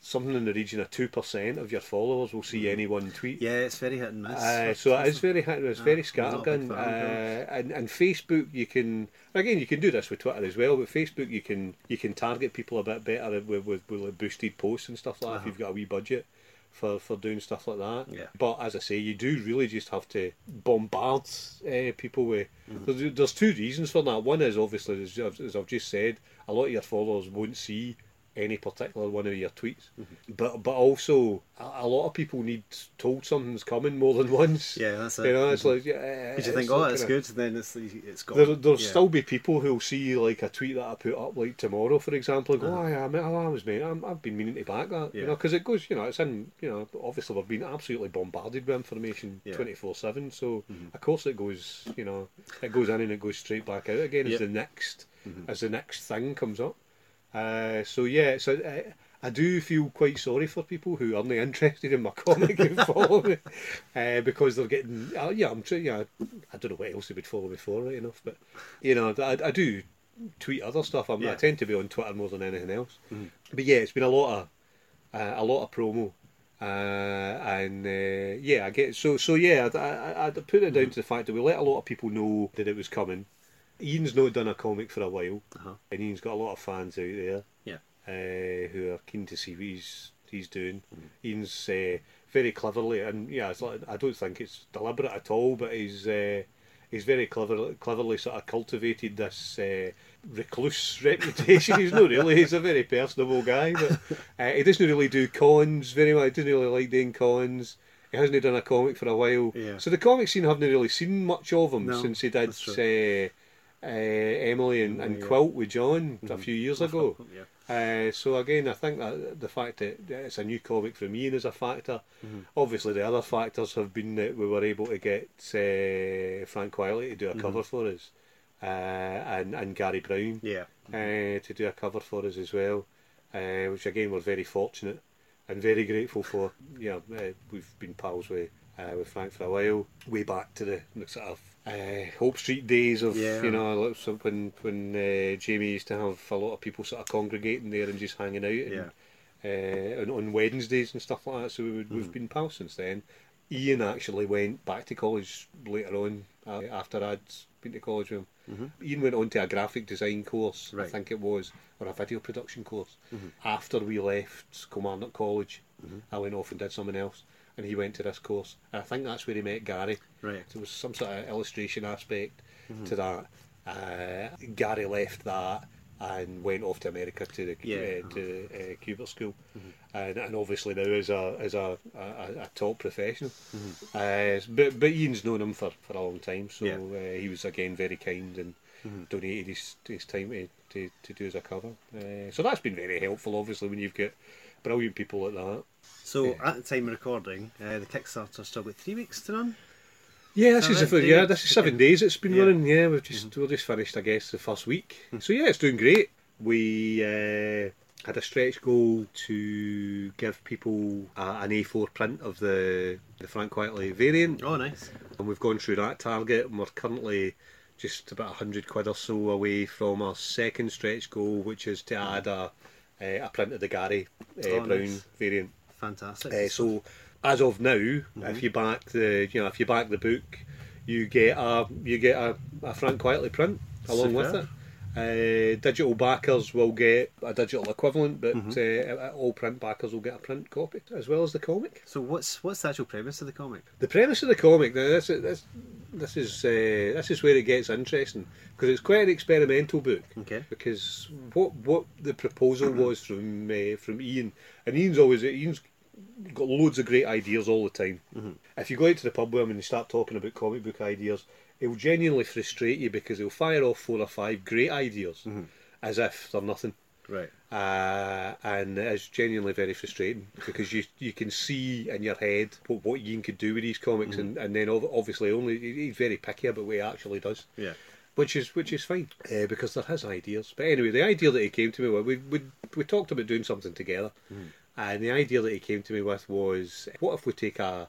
something in the region of 2% of your followers will see any one tweet Mm-hmm. Yeah, it's very hit and miss. uh, so it is very hit- it's Ah, very I'm not a big scattergun. Uh, and and Facebook you can again you can do this with Twitter as well. But Facebook you can you can target people a bit better with with, with boosted posts and stuff like that if Uh-huh. you've got a wee budget for, for doing stuff like that. Yeah. But as I say, you do really just have to bombard uh, people with. Mm-hmm. There's, there's two reasons for that. One is obviously as, I've- as I've just said, a lot of your followers won't see any particular one of your tweets, Mm-hmm. but but also a, a lot of people need told something's coming more than once. Yeah, that's it. You know, it's Mhm. like yeah, Because you think, oh, kinda- good, then it's it's gone. There, there'll Yeah. still be people who'll see like a tweet that I put up like tomorrow, for example, and go, Uh-huh. "Oh, yeah, I, mean, I was mate, I'm, I've been meaning to back that," you know, because it goes, you know, it's in, you know, obviously we're being absolutely bombarded with information twenty four seven, so Mhm. of course it goes, you know, it goes in and it goes straight back out again Yep. as the next Mhm. as the next thing comes up. Uh, so yeah, so uh, I do feel quite sorry for people who aren't interested in my comic and follow me uh, because they're getting. Uh, yeah, I'm. Yeah, I don't know what else they would follow me for, right enough, but you know, I, I do tweet other stuff. I'm, I tend to be on Twitter more than anything else. But yeah, it's been a lot of uh, a lot of promo. Uh, and uh, yeah, I get so so. Yeah, I, I, I put it down to the fact that we let a lot of people know that it was coming. Iain's not done a comic for a while, Uh-huh. and Iain's got a lot of fans out there Yeah. uh, who are keen to see what he's he's doing. Mm-hmm. Iain's uh, very cleverly, and yeah, it's like, I don't think it's deliberate at all, but he's uh, he's very clever, cleverly sort of cultivated this uh, recluse reputation. he's not really; he's a very personable guy, but uh, he doesn't really do cons very much. He doesn't really like doing cons. He hasn't done a comic for a while, Yeah. so the comic scene haven't really seen much of him No, since he did true. Uh, Emily and, and Yeah. Quilt with John a Mhm. few years ago. Yeah. Uh, so again, I think that the fact that it's a new comic from Iain is a factor. Mhm. Obviously, the other factors have been that we were able to get uh, Frank Quitely to do a Mhm. cover for us, uh, and and Garry Brown Yeah. uh, to do a cover for us as well, uh, which again we're very fortunate and very grateful for. Uh, we've been pals with uh, with Frank for a while, way back to the, the sort of uh, Hope Street days of Yeah. you know when when uh, Jamie used to have a lot of people sort of congregating there and just hanging out. And, Yeah. uh, on, on Wednesdays and stuff like that. So we would, we've Mhm. been pals since then. Iain actually went back to college later on uh, after I'd been to college with him. Mhm. Iain went on to a graphic design course, I think it was, or a video production course. Mhm. After we left Kilmarnock College, Mhm. I went off and did something else, and he went to this course. And I think that's where he met Garry. Right. There was some sort of illustration aspect Mhm. to that. Uh, Garry left that and went off to America to the Yeah. uh, to uh, Kubert School, Mhm. and, and obviously now is a is a, a, a top professional. Mhm. Uh, but but Iain's known him for, for a long time, so Yeah. uh, he was again very kind and Mhm. donated his, his time to, to, to do as a cover. Uh, so that's been very helpful, obviously, when you've got brilliant people like that. So Yeah. at the time of recording, uh, the Kickstarter's still got three weeks to run. Yeah, this Seven is the yeah, this is seven days it's been Yeah. running. Yeah, we've just we've just finished, I guess, the first week. So yeah, it's doing great. We uh, had a stretch goal to give people a, an A4 print of the the Frank Quitely variant, Oh, nice. and we've gone through that target, and we're currently just about hundred quid or so away from our second stretch goal, which is to add a uh, a print of the Garry uh, Oh, Brown nice. variant. Fantastic. Uh, so as of now, if you back the you know if you back the book, you get a you get a, a Frank Quitely print along with it. Uh, digital backers will get a digital equivalent, but Mm-hmm. uh, all print backers will get a print copy as well as the comic. So what's what's the actual premise of the comic? The premise of the comic now this is this, this is uh, this is where it gets interesting because it's quite an experimental book. Okay. Because what what the proposal was from uh, from Iain, and Iain's always Iain's got loads of great ideas all the time. Mhm. If you go out to the pub with him and you start talking about comic book ideas, it'll genuinely frustrate you because he'll fire off four or five great ideas Mhm. as if they're nothing. Right. Uh, and it's genuinely very frustrating because you you can see in your head what, what Iain could do with these comics, and, and then obviously only he's very picky about what he actually does Yeah. which is which is fine uh, because they're his ideas. But anyway, the idea that he came to me with, we we, we talked about doing something together, and the idea that he came to me with was, what if we take a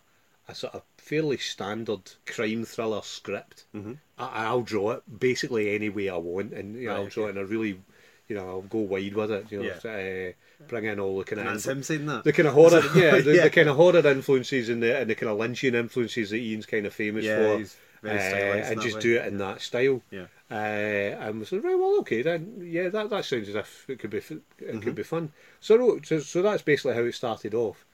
a sort of fairly standard crime thriller script? Mhm. I, I'll draw it basically any way I want, and you know, Right, I'll draw it in a really, you know, I'll go wide with it. You know, uh, bring in all the kind And of him saying that. the kind of horror, yeah, the, Yeah. the kind of horror influences and the and the kind of Lynchian influences that Iain's kind of famous yeah, for uh, and just way. do it in that style. Yeah. Uh, and we said, right, well, okay, then, yeah, that, that sounds as if it could be it Mm-hmm. could be fun. So so, so that's basically how it started off.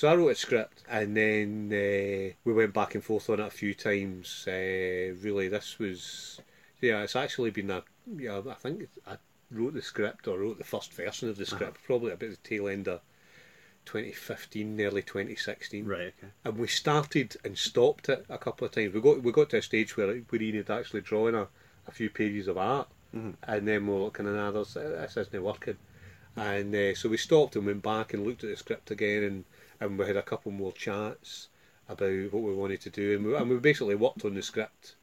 So I wrote a script, and then uh, we went back and forth on it a few times. Uh, really, this was, yeah, it's actually been a, yeah, I think I wrote the script or wrote the first version of the Uh-huh. script probably about the tail end of 2015, early 2016 Right. Okay. and we started and stopped it a couple of times. We got we got to a stage where where Iain had actually drawn a, a few pages of art, Mhm. and then we were looking at nah, this, this isn't working, and uh, so we stopped and went back and looked at the script again, and, and we had a couple more chats about what we wanted to do, and we, and we basically worked on the script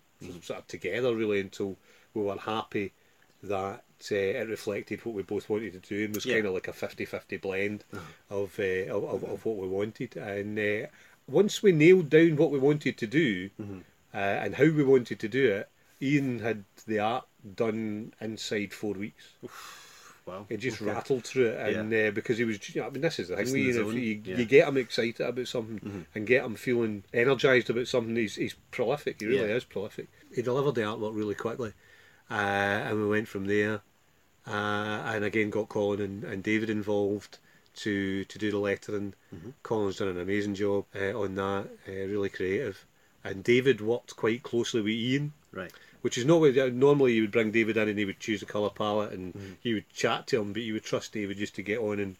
sort of together really until we were happy that uh, it reflected what we both wanted to do and was Yeah. kind of like a 50-50 blend Uh-huh. of, uh, of, of of what we wanted. And uh, once we nailed down what we wanted to do Mm-hmm. uh, and how we wanted to do it, Iain had the art done inside four weeks. Wow. He just Okay. rattled through it, and uh, because he was, you know, I mean, this is the thing. In the zone, you, yeah. Mm-hmm. you get him excited about something and get him feeling energised about something, he's, he's prolific. He really Yeah. is prolific. He delivered the artwork really quickly, uh, and we went from there. Uh, and again, got Colin and, and David involved to to do the lettering. Mm-hmm. Colin's done an amazing job uh, on that, uh, really creative. And David worked quite closely with Iain Right. Which is not what normally you would bring David in and he would choose a colour palette and Mm-hmm. you would chat to him, but you would trust David just to get on and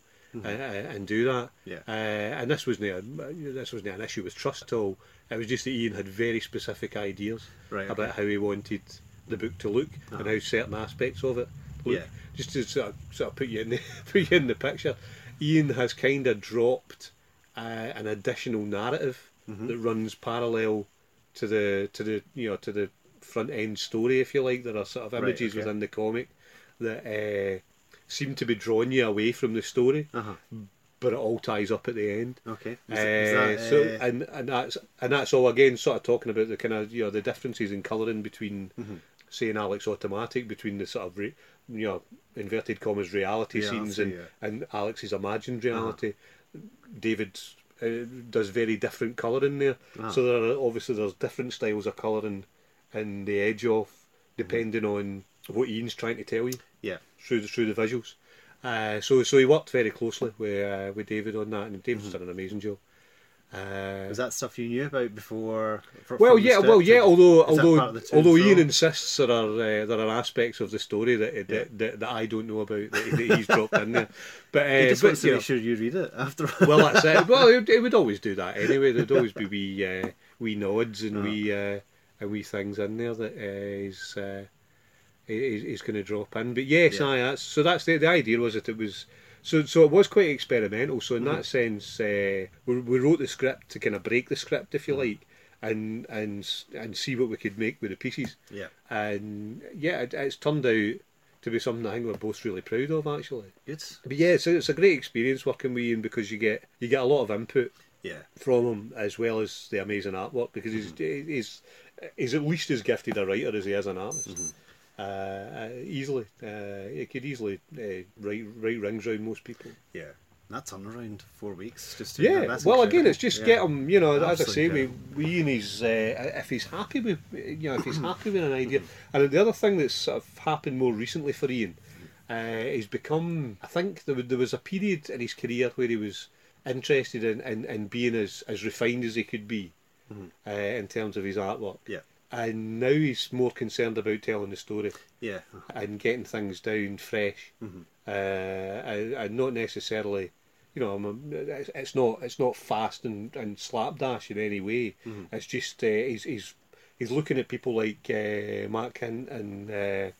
uh, and do that. Mm-hmm. Yeah. Uh, and this wasn't this wasn't an issue with trust at all. It was just that Iain had very specific ideas Right, about okay. how he wanted the book to look and how certain aspects of it look. Yeah. Just to sort of, sort of put you in the put you in the picture, Iain has kind of dropped uh, an additional narrative Mm-hmm. that runs parallel to the to the you know to the front end story, if you like. There are sort of Right, images okay. within the comic that uh, seem to be drawing you away from the story, Uh huh. but it all ties up at the end. Okay. Uh, Is, is that, so uh, and and that's and that's all again sort of talking about the kind of you know the differences in colouring between Mm-hmm. say an Alex Automatic between the sort of re, you know inverted commas reality Reality, scenes and yeah. Uh-huh. and Alex's imagined reality. David uh, does very different colouring there, Ah. so there are obviously there's different styles of colouring in the Edge Off depending on what Iain's trying to tell you yeah. through the, through the visuals. Uh, so so he worked very closely with uh, with David on that, and Mm-hmm. David's done an amazing job. Uh, Was that stuff you knew about before? fr- well, yeah, well, yeah. Although although part of the to and although? Iain insists there are uh, there are aspects of the story that that, Yeah. that, that I don't know about that, that he's dropped in there, but, uh, he just but, wants to you make sure you read it after. well, that's it. Well, it, it would always do that anyway. There'd always be wee, uh, wee nods and Uh-huh. wee, and wee things in there that is uh, is is, going to drop in. But yes, Yeah. aye, that's, so that's the the idea was that it was. So, so it was quite experimental. So in Mm-hmm. that sense, uh, we, we wrote the script to kind of break the script, if you Mm-hmm. like, and and and see what we could make with the pieces. yeah. And yeah, it, it's turned out to be something I think we're both really proud of, actually. Good. But yeah, so it's a great experience working with Iain because you get you get a lot of input Yeah. from him as well as the amazing artwork because he's he's he's at least as gifted a writer as he is an artist. Uh, uh, easily, uh, he could easily uh, write write rings around most people. Yeah. That turnaround four weeks just to Yeah, well, again, it's just Yeah. get him. You know, as I say, we, we Iain is uh, if he's happy with you know if he's happy with an idea, and the other thing that's sort of happened more recently for Ian, uh, he's become. I think there was, there was a period in his career where he was interested in, in, in being as, as refined as he could be uh, in terms of his artwork, Yeah. and now he's more concerned about telling the story Yeah. and getting things down fresh, uh, and, and not necessarily, you know, it's, not it's not fast and, and slapdash in any way. It's just uh, he's he's he's looking at people like uh, Mark and uh,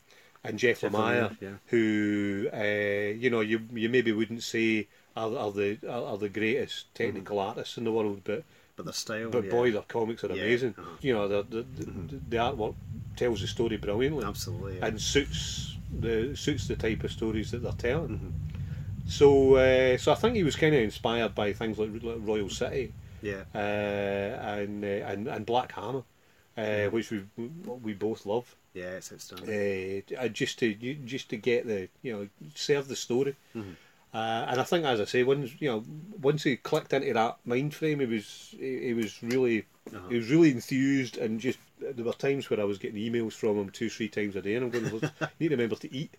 and Jeff, Jeff Lemire, Lemire, yeah. who uh, you know you you maybe wouldn't say are, are the are, are the greatest technical artists in the world, but But the style. but yeah. boy, their comics are Yeah. amazing. Uh-huh. You know, the the, the the artwork tells the story brilliantly Absolutely. Yeah. and suits the suits the type of stories that they're telling. Mm-hmm. So, uh, so I think he was kind of inspired by things like, like Royal City yeah. uh, and, uh, and and Black Hammer, uh, which we we both love. Yeah, it's outstanding. Uh, just to just to get the you know serve the story. Mm-hmm. Uh, and I think, as I say, once you know, once he clicked into that mind frame, he was he, he was really Uh-huh. he was really enthused, and just there were times where I was getting emails from him two, three times a day, and I'm going, "Look, need to remember to eat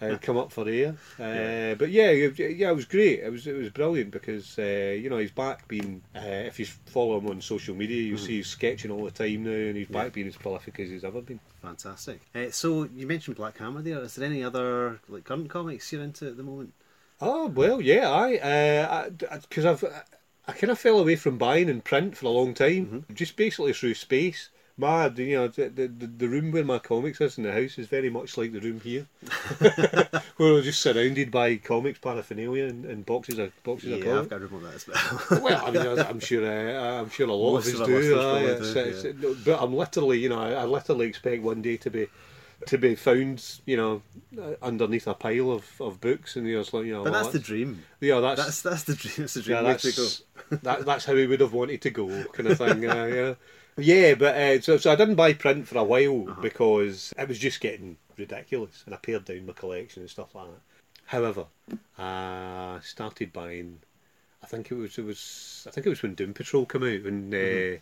and come up for air. Uh, Yeah. But yeah, it- yeah, it was great. It was it was brilliant because uh, you know he's back being. Uh, if you follow him on social media, you will see he's sketching all the time now, and he's Mm-hmm. Yeah. back being as prolific as he's ever been. Fantastic. Uh, so you mentioned Black Hammer there. Is there any other like current comics you're into at the moment? Oh well, yeah, I uh, because I've I kind of fell away from buying in print for a long time, mm-hmm. just basically through space. My, you know, the, the the room where my comics is in the house is very much like the room here, where we're just surrounded by comics paraphernalia and, and boxes of boxes of yeah, comics. I've got a room like that as well. Well, I mean, I'm sure, uh, I'm sure a lot Most of us of do. Uh, do, it's- but I'm literally, you know, I, I literally expect one day to be to be found, you know, uh, underneath a pile of, of books, and he was like, you know, But well, that's the dream. yeah, that's That's that's the dream. That's the dream yeah, way to go. that's that, that's how he would have wanted to go, kind of thing. uh, yeah, yeah, but uh, so so I didn't buy print for a while Uh-huh. because it was just getting ridiculous, and I pared down my collection and stuff like that. However, I started buying. I think it was it was I think it was when Doom Patrol came out when. Uh,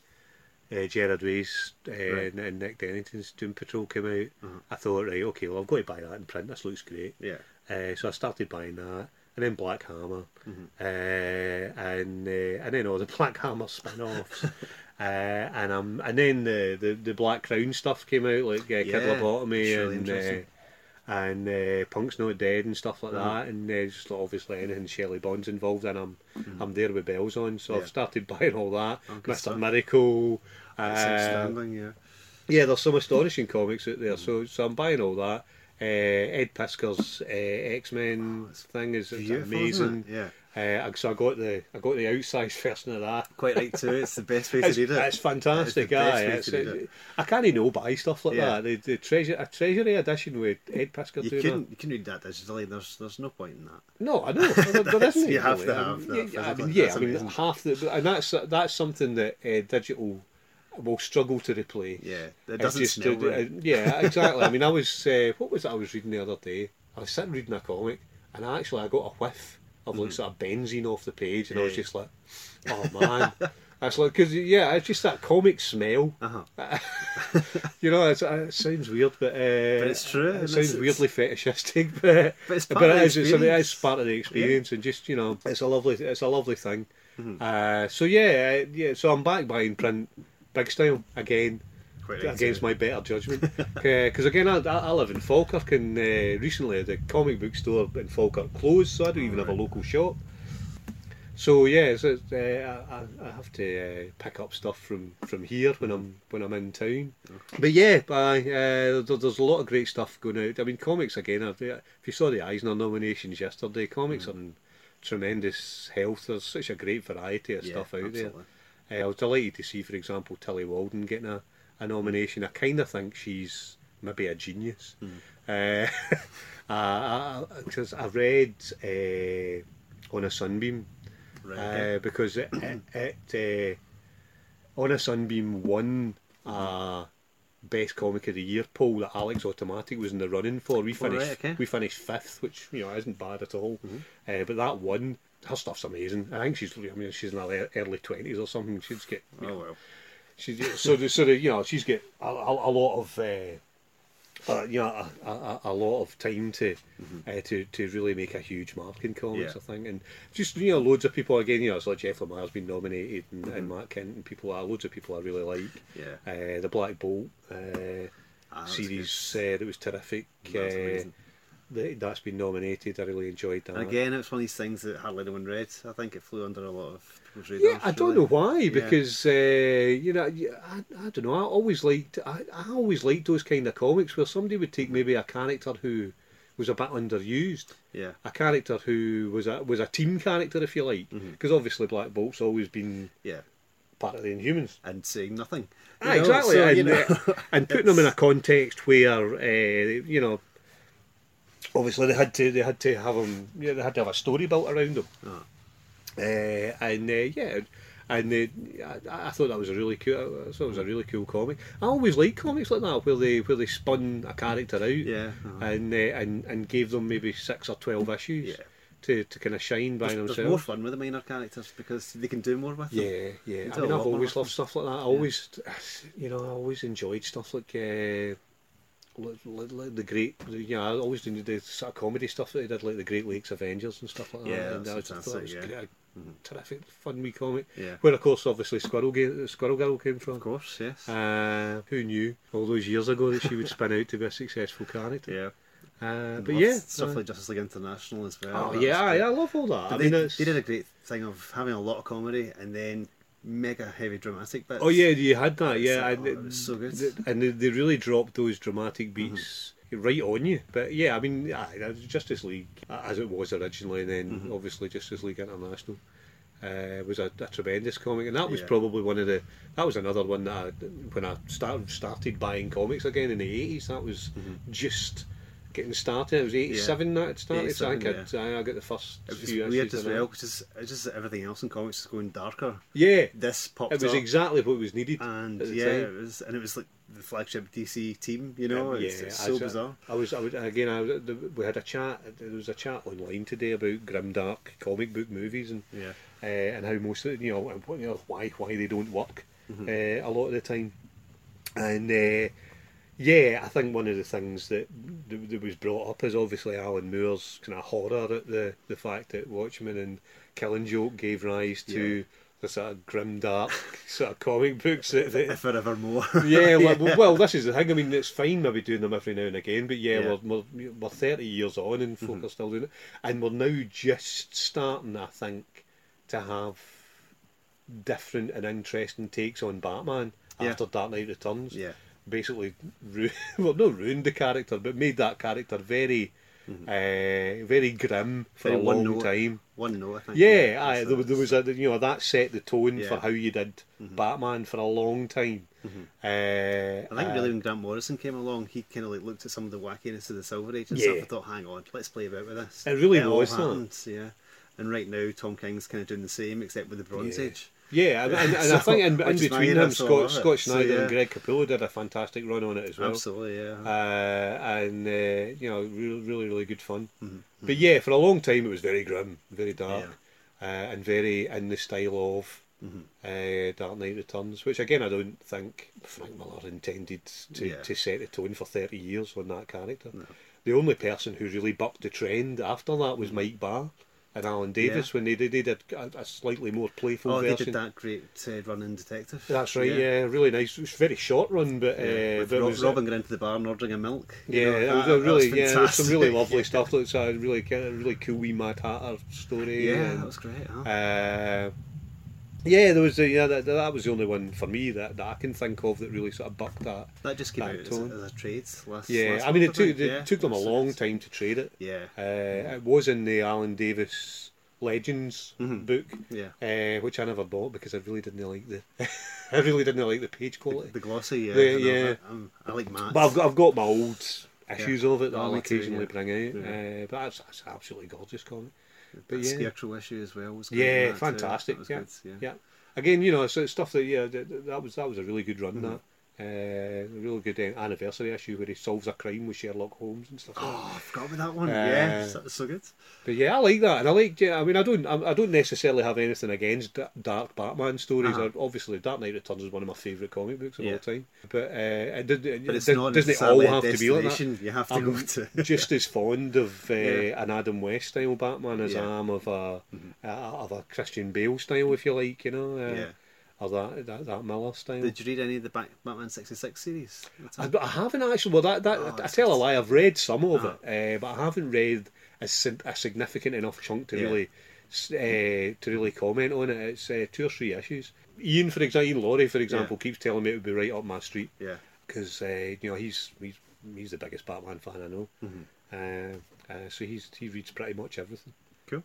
uh, Gerard Way's uh, Mm-hmm. Right. and, and Nick Derington's Doom Patrol came out. Uh-huh. I thought, right, okay, well, I've got to buy that in print. This looks great. Yeah. Uh, so I started buying that, and then Black Hammer, Mm-hmm. uh, and uh, and then all the Black Hammer spin-offs, uh, and um, and then the, the, the Black Crown stuff came out, like uh, Kid Lobotomy really and and uh, Punk's Not Dead and stuff like that, and uh, just like, obviously anything Shelly Bond's involved in, I'm I'm there with bells on, so. Yeah. I've started buying all that, Oh, Mister stuff. Miracle. Uh. Yeah. yeah, there's some astonishing comics out there, so so I'm buying all that. Uh, Ed Piskor's uh, X Men Oh, thing is it's amazing. Yeah. Uh, so I got the I got the outsized version of that. Quite right too. It's the best way to read it. it's fantastic, It's the best aye. way It's, it. I can't no buy stuff like Yeah. that. The, the treasure a treasury edition with Ed Piskor You couldn't you can read that digitally. There's there's no point in that. No, I know. There, there isn't You have really. to I have mean, that yeah, I mean, yeah, That's I mean amazing. half the, and that's that's something that uh, digital will struggle to replace. Yeah. It doesn't just, smell uh, uh, yeah, exactly. I mean, I was uh, what was it I was reading the other day? I was sitting reading a comic, and actually I got a whiff of like sort of benzene off the page, and I was. Just like, oh man. That's like because yeah, it's just that comic smell. Uh-huh. You know, it's, uh, it sounds weird, but, uh, But it's true, It sounds it's- weirdly fetishistic, but But it's part but of the. It's, it is experience. part of the experience, and just you know, it's a lovely, it's a lovely thing. Mm-hmm. Uh, so yeah, yeah. So I'm back buying print, big style again Quite against my better judgment. Because again, I, I live in Falkirk, and uh, recently the comic book store in Falkirk closed, so I don't even have a local shop. So yeah, so uh, I, I- have to uh, pick up stuff from, from here when I'm when I'm in town. But yeah, I, uh, there, there's a lot of great stuff going out. I mean, comics again. If you saw the Eisner nominations yesterday, comics are in tremendous health. There's such a great variety of Yeah, stuff out absolutely. there. Uh, I was delighted to see, for example, Tillie Walden getting a, a nomination. I kind of think she's maybe a genius. Uh, I, I, 'cause I read uh, on a sunbeam Right. uh, because it, it, it uh, on a sunbeam won a best comic of the year poll that Alex Automatic was in the running for. We Oh, finished right, okay. we finished fifth, which you know isn't bad at all. Uh, but that one, her stuff's amazing. I think she's I mean she's in her early twenties or something. She's get you know, oh well. She's so the, so the, you know she's got a, a, a lot of uh, uh, you know a, a, a lot of time to uh, to to really make a huge mark in comics. Yeah. I think, and just you know loads of people again. You know, it's like Jeff Lemire's been nominated and, and Matt Kindt and people. Are, loads of people I really like. Yeah. Uh, the Black Bolt uh, Ah, series uh, that was terrific. That's uh, that, that's been nominated. I really enjoyed that. Again, it's one of these things that hardly anyone read. I think it flew under a lot of. Yeah, I don't know why Yeah. because uh, you know I, I don't know. I always liked I, I always liked those kind of comics where somebody would take maybe a character who was a bit underused, Yeah. a character who was a was a team character if you like, Mm-hmm. because obviously Black Bolt's always been Yeah. part of the Inhumans. And saying nothing. Ah, exactly, so, and, you know, uh, and putting them in a context where uh, you know, obviously they had to they had to have them, yeah, they had to have a story built around them, Ah. Uh, and uh, yeah, and uh, I, I thought that was a really cool. I thought it was a really cool comic. I always like comics like that where they where they spun a character out, Yeah, uh-huh. and and and gave them maybe six or twelve issues. Yeah. To, to kind of shine by there's, there's themselves. more fun with the minor characters because they can do more with them. Yeah, yeah. I mean, I've always loved stuff like that. I always, you know, I always enjoyed stuff like, like, like, like the great, you know, I always did the sort of comedy stuff that they did, like the Great Lakes Avengers and stuff like that. Yeah, and that's I just thought it was fantastic, yeah. great, a terrific, fun wee comic. Yeah. Where, of course, obviously Squirrel, Ga- Squirrel Girl came from. Of course, yes. Uh, who knew all those years ago that she would spin out to be a successful character? yeah. Uh, but yeah, stuff uh, like Justice League International as well. oh That yeah, I. I love all that. But I they, mean, they did a great thing of having a lot of comedy and then mega heavy dramatic bits. Oh yeah, you had that. Yeah, So- and, oh, it was so good. and they, they really dropped those dramatic beats right on you. But yeah, I mean, Justice League uh, as it was originally, and then obviously Justice League International. uh, was a, a tremendous comic, and that was Yeah. probably one of the. That was another one that I, when I started started buying comics again in the eighties. That was just getting started. It was eighty seven that it started. So I 87, I'd, I, I got the first It was weird as well because it's just everything else in comics is going darker. Yeah, This popped it was up, exactly what was needed. and yeah, time. it was, and it was like the flagship DC team. You know, it's, it's so was- bizarre. I was, I was again. I was, we had a chat. There was a chat online today about grim dark comic book movies and Yeah. uh, and how most of you know, you know why why they don't work Mm-hmm. uh, a lot of the time. And uh, yeah, I think one of the things that, that that was brought up is obviously Alan Moore's kind of horror at the the fact that Watchmen and Killing Joke gave rise to. Yeah. The sort of grim, dark sort of comic books that, that Forevermore. yeah, well, well, this is the thing. I mean, it's fine maybe doing them every now and again, but yeah, Yeah. Mm-hmm. We're, we're, we're 30 years on and folk are still doing it. And we're now just starting, I think, to have different and interesting takes on Batman Yeah. after Dark Knight Returns. yeah. Basically, ru- well, not ruined the character, but made that character very, uh, very grim for Mm-hmm. Very a one long note. time. One note, I think. Yeah, aye, that's- there, was- there was a you know that set the tone Yeah. for how you did Batman for a long time. Uh, I think uh, really when Grant Morrison came along, he kind of like looked at some of the wackiness of the Silver Age and Yeah. stuff. and thought, hang on, let's play about with this. It really all was, happened, yeah. And right now, Tom King's kind of doing the same, except with the Bronze Yeah. Age. Yeah, and, and, and So, I think in, in between them, Scott, love it. So, yeah. and Greg Capullo did a fantastic run on it as well. Absolutely, yeah. Uh, and uh, you know, really, really, really good fun. Mm-hmm. But yeah, for a long time it was very grim, very dark, uh, and very in the style of Mm-hmm. uh, Dark Knight Returns, which again I don't think Frank Miller intended to, Yeah. to set the tone for thirty years on that character. The only person who really bucked the trend after that was Mike Barr and Alan Davis when they did, they did a, a slightly more playful oh, they version. did that great uh, run in Detective. That's right, yeah. really nice. It was very short run, but, Yeah, uh, but it was, Robin going into the bar and ordering a milk. Yeah, know, it was a that really yeah, there was some really lovely stuff. That's a really really cool wee Mad Hatter story. Yeah, and, that was great. Huh? Yeah, there was a, yeah that, that was the only one for me that, that I can think of that really sort of bucked that. that just came that out as, tone. as a trade last. Yeah, last I mean it took it Yeah, took them a long time to trade it. Yeah, Uh, it was in the Alan Davis Legends Mhm. book, yeah. uh, which I never bought because I really didn't like the I really didn't like the page quality. The glossy, yeah. The- I yeah. I, like matte. But I've got I've got my old issues of it that I'll occasionally yeah. bring out. Yeah. Uh, but that's, that's absolutely gorgeous comic. But yeah. Scarecrow issue as well Yeah, in that too. fantastic. Yeah. good, yeah. yeah. Again, you know, so it's stuff that yeah, that, that was that was a really good run. Mm-hmm. That uh, a really good uh, anniversary issue where he solves a crime with Sherlock Holmes and stuff. like that. Oh, I forgot about that one. Uh, yeah, that was so good. But yeah, I like that, and I like. Yeah, I mean, I don't. I, don't necessarily have anything against dark Batman stories. Uh-huh. Obviously, Dark Knight Returns is one of my favourite comic books of Yeah. all time. But uh, it, did, it, But it's does- not doesn't it all have to be like that? you have to I'm go to. just as fond of uh, Yeah. an Adam West style Batman as Yeah. Mm-hmm. I am of a, a of a Christian Bale style, if you like, you know, uh, Yeah. Or that, that that Miller style. Did you read any of the Bat- Batman 66 series? I, I haven't actually. Well, that, that Oh, I it's tell a lie. I've read some of Ah. it, uh, but I haven't read a, a significant enough chunk to Yeah. really uh, to really comment on it. It's uh, two or three issues. Iain, for example, Iain Laurie, for example, keeps telling me it would be right up my street Yeah. because you know he's he's he's the biggest Batman fan I know. Uh, so he's he reads pretty much everything. Cool.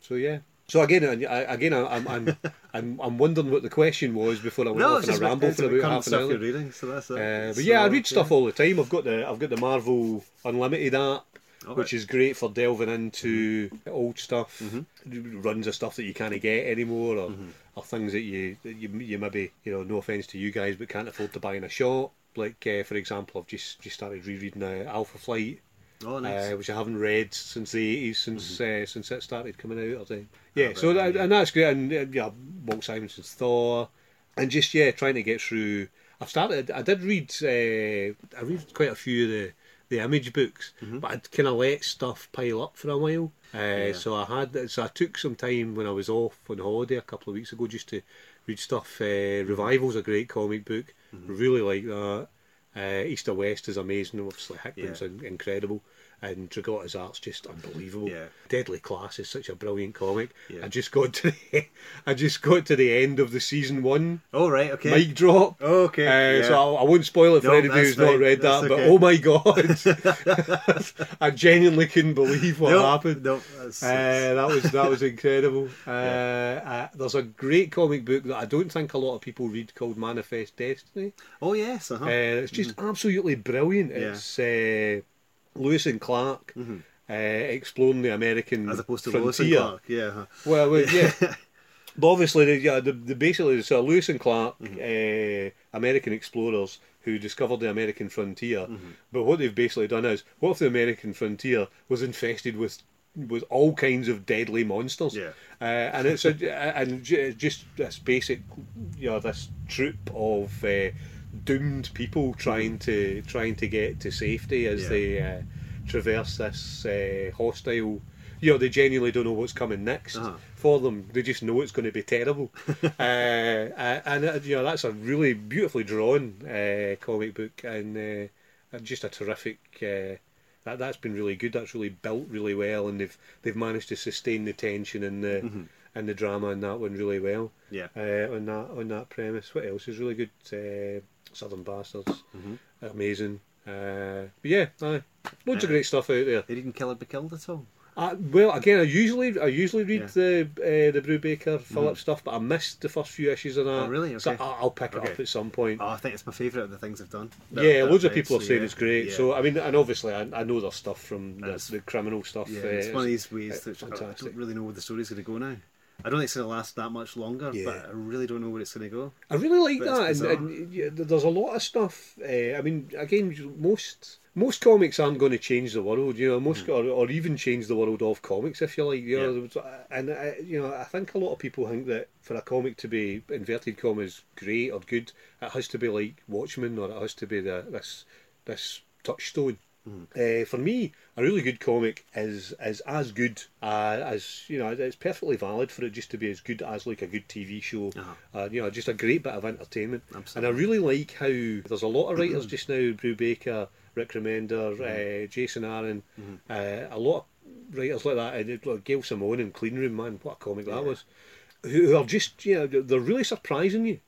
So yeah. So again, I, I- again, I- I'm, I'm, I'm, I'm wondering what the question was before I went No, off it's on a just ramble for about half an stuff hour. you're reading, so that's it. Uh, but So, yeah, I read stuff yeah. all the time. I've got the I've got the Marvel Unlimited app, which right. is great for delving into old stuff, Mm-hmm. runs of stuff that you can't get anymore, or, or things that you that you you maybe you know no offense to you guys, but can't afford to buy in a shop. Like uh, for example, I've just just started rereading uh, Alpha Flight, Oh, nice. Mm-hmm. uh, which I haven't read since the eighties, since uh, since it started coming out. Or the, yeah, Oh, so that, yeah. and that's great. And uh, yeah, Walt Simonson's Thor, and just yeah, trying to get through. I've started. I did read. Uh, I read quite a few of the the image books, Mm-hmm. but I'd kind of let stuff pile up for a while. Uh, So I had. So I took some time when I was off on holiday a couple of weeks ago just to read stuff. Uh, Revival's a great comic book. Mm-hmm. Really like that. Uh, East of West is amazing. Obviously, Hickman's Yeah. incredible. And Dragotta's art's just unbelievable. Yeah. Deadly Class is such a brilliant comic. Yeah. I just got to the, I just got to the end of the season one Oh right, okay. mic drop. Oh, okay. Uh, yeah. So I, I won't spoil it for No, anybody who's not read That's that. But oh my god, I genuinely couldn't believe what no, happened. No, that's, Uh, that was that was incredible. Uh, uh, there's a great comic book that I don't think a lot of people read called Manifest Destiny. oh yes, uh-huh. Uh, it's just absolutely brilliant. Yeah. It's uh, Lewis and Clark uh, exploring the American Mm-hmm. as opposed to frontier. Lewis and Clark. Yeah. Well, well, yeah. but obviously, the, yeah, the, the basically so Lewis and Clark, Mm-hmm. uh, American explorers who discovered the American frontier. Mm-hmm. But what they've basically done is, what if the American frontier was infested with with all kinds of deadly monsters? Yeah. Uh, and it's a, and ju- just this basic, you know, this troop of uh, doomed people trying to trying to get to safety as Yeah. they uh, traverse this uh, hostile. You know, they genuinely don't know what's coming next Uh-huh. for them. They just know it's going to be terrible. uh, and uh, you know, that's a really beautifully drawn uh, comic book and uh, just a terrific. Uh, that that's been really good. That's really built really well, and they've they've managed to sustain the tension and the and the drama in that one really well. Yeah. Uh, on that on that premise. What else is really good? Uh, Southern Bastards, amazing. Uh, but yeah, aye. loads of great stuff out there. They didn't kill or be killed at all. Uh, well, again, I usually I usually read Yeah. the uh, the Brubaker Phillips stuff, but I missed the first few issues of that. Oh, really? So Okay. I- I'll pick it Okay. up at some point. Oh, I think it's my favourite of the things they've done. yeah, loads of people are saying yeah, it's great. yeah. So I mean, and obviously I, I know their stuff from the, the criminal stuff. Yeah, uh, it's one of these ways it's that I don't really know where the story's going to go now. I don't think it's going to last that much longer, Yeah. but I really don't know where it's going to go. I really like But that, and, and yeah, there's a lot of stuff. Uh, I mean, again, most most comics aren't going to change the world, you know, most or, or even change the world of comics, if you like, you know. Yeah. And uh, you know, I think a lot of people think that for a comic to be inverted commas great or good, it has to be like Watchmen or it has to be the this this touchstone. Uh, for me, a really good comic is is as good uh, as you know. It's perfectly valid for it just to be as good as like a good TV show. Uh-huh. Uh, you know, just a great bit of entertainment. Absolutely. And I really like how there's a lot of writers just now: Brubaker, Rick Remender, uh, Jason Aaron, uh, a lot of writers like that. And Gail Simone and Clean Room, man, what a comic that was. Who are just, you know, they're really surprising you.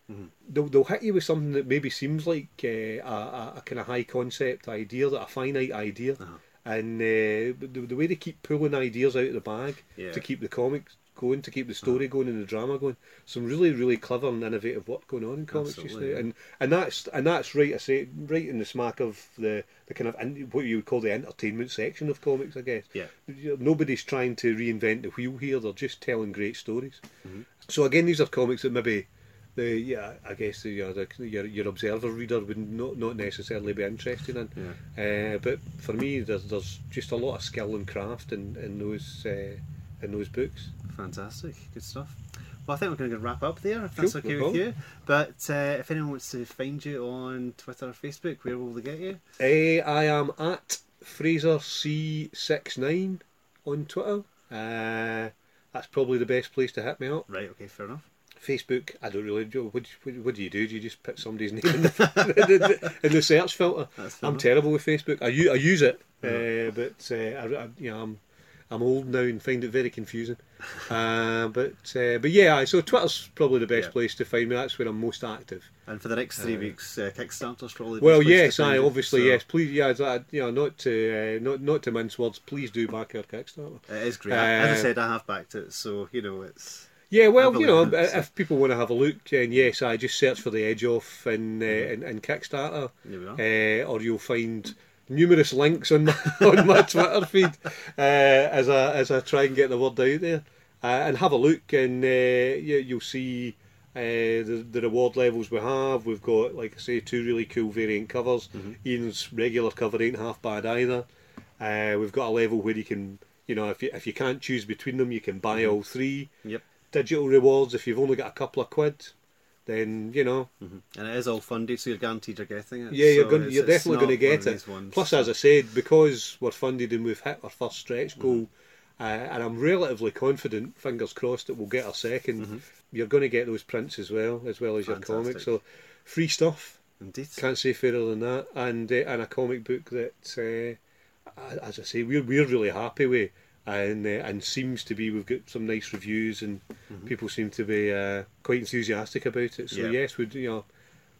They'll, they'll hit you with something that maybe seems like uh, a, a, kind of high concept idea, that a finite idea. And uh, the, the way they keep pulling ideas out of the bag Yeah. to keep the comics going, to keep the story going and the drama going. Some really, really clever and innovative work going on in comics just now, and and that's and that's right. I say right in the smack of the the kind of in, what you would call the entertainment section of comics, I guess. Yeah. Nobody's trying to reinvent the wheel here. They're just telling great stories. Mm-hmm. So again, these are comics that maybe. The, yeah, I guess the, yeah, the, your your observer reader would not not necessarily be interested in. Uh, but for me, there's there's just a lot of skill and craft in in those uh, in those books. Fantastic, good stuff. Well, I think we're going to wrap up there, if that's Cool, okay no with you. But uh, if anyone wants to find you on Twitter or Facebook, where will they get you? Uh, I am at Fraser C69 on Twitter. Uh, that's probably the best place to hit me up. Right, okay, fair enough. Facebook, I don't really do. What, what, what do you do? Do you just put somebody's name in the, in the, in the search filter? I'm enough. terrible with Facebook. I, u- I use it, uh, but uh, I, I, you know, I'm I'm old now and find it very confusing. Uh, but uh, but yeah, so Twitter's probably the best Yeah. place to find me. That's where I'm most active. And for the next three weeks, uh, Kickstarter's probably the Well, best place to yes, I obviously so yes. Please, yeah, that, you know, not to uh, not not to mince words. Please do back our Kickstarter. It is great. As I Uh, said, I have backed it, so, you know, it's... Yeah, well, you know, it, so- if people want to have a look, then yes, I just search for the Edge Off in uh, in, in Kickstarter, There we are. uh, or you'll find numerous links on my on my Twitter feed uh, as I as I try and get the word out there, uh, and have a look, and uh, you, you'll see. Uh, the, the reward levels we have, we've got, like I say, two really cool variant covers. Iain's regular cover ain't half bad either. Uh, we've got a level where you can, you know, if you if you can't choose between them, you can buy all three Yep. digital rewards if you've only got a couple of quid then you know. And it is all funded, so you're guaranteed you're getting it. yeah you're So going you're definitely going to get it. plus as i said because we're funded and we've hit our first stretch goal uh, and i'm relatively confident fingers crossed that we'll get our 2nd you're going to get those prints as well as well as your Fantastic. comics. So free stuff. Indeed. can't say fairer than that. And uh, and a comic book that uh, as I say, we're we're really happy with, and uh, and seems to be we've got some nice reviews, and people seem to be uh, quite enthusiastic about it. So Yeah. yes, would you know,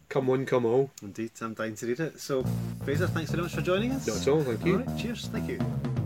come one, come all. Indeed, I'm dying to read it. So, Fraser, thanks very much for joining us. Not at all, thank you. All right, cheers. Thank you.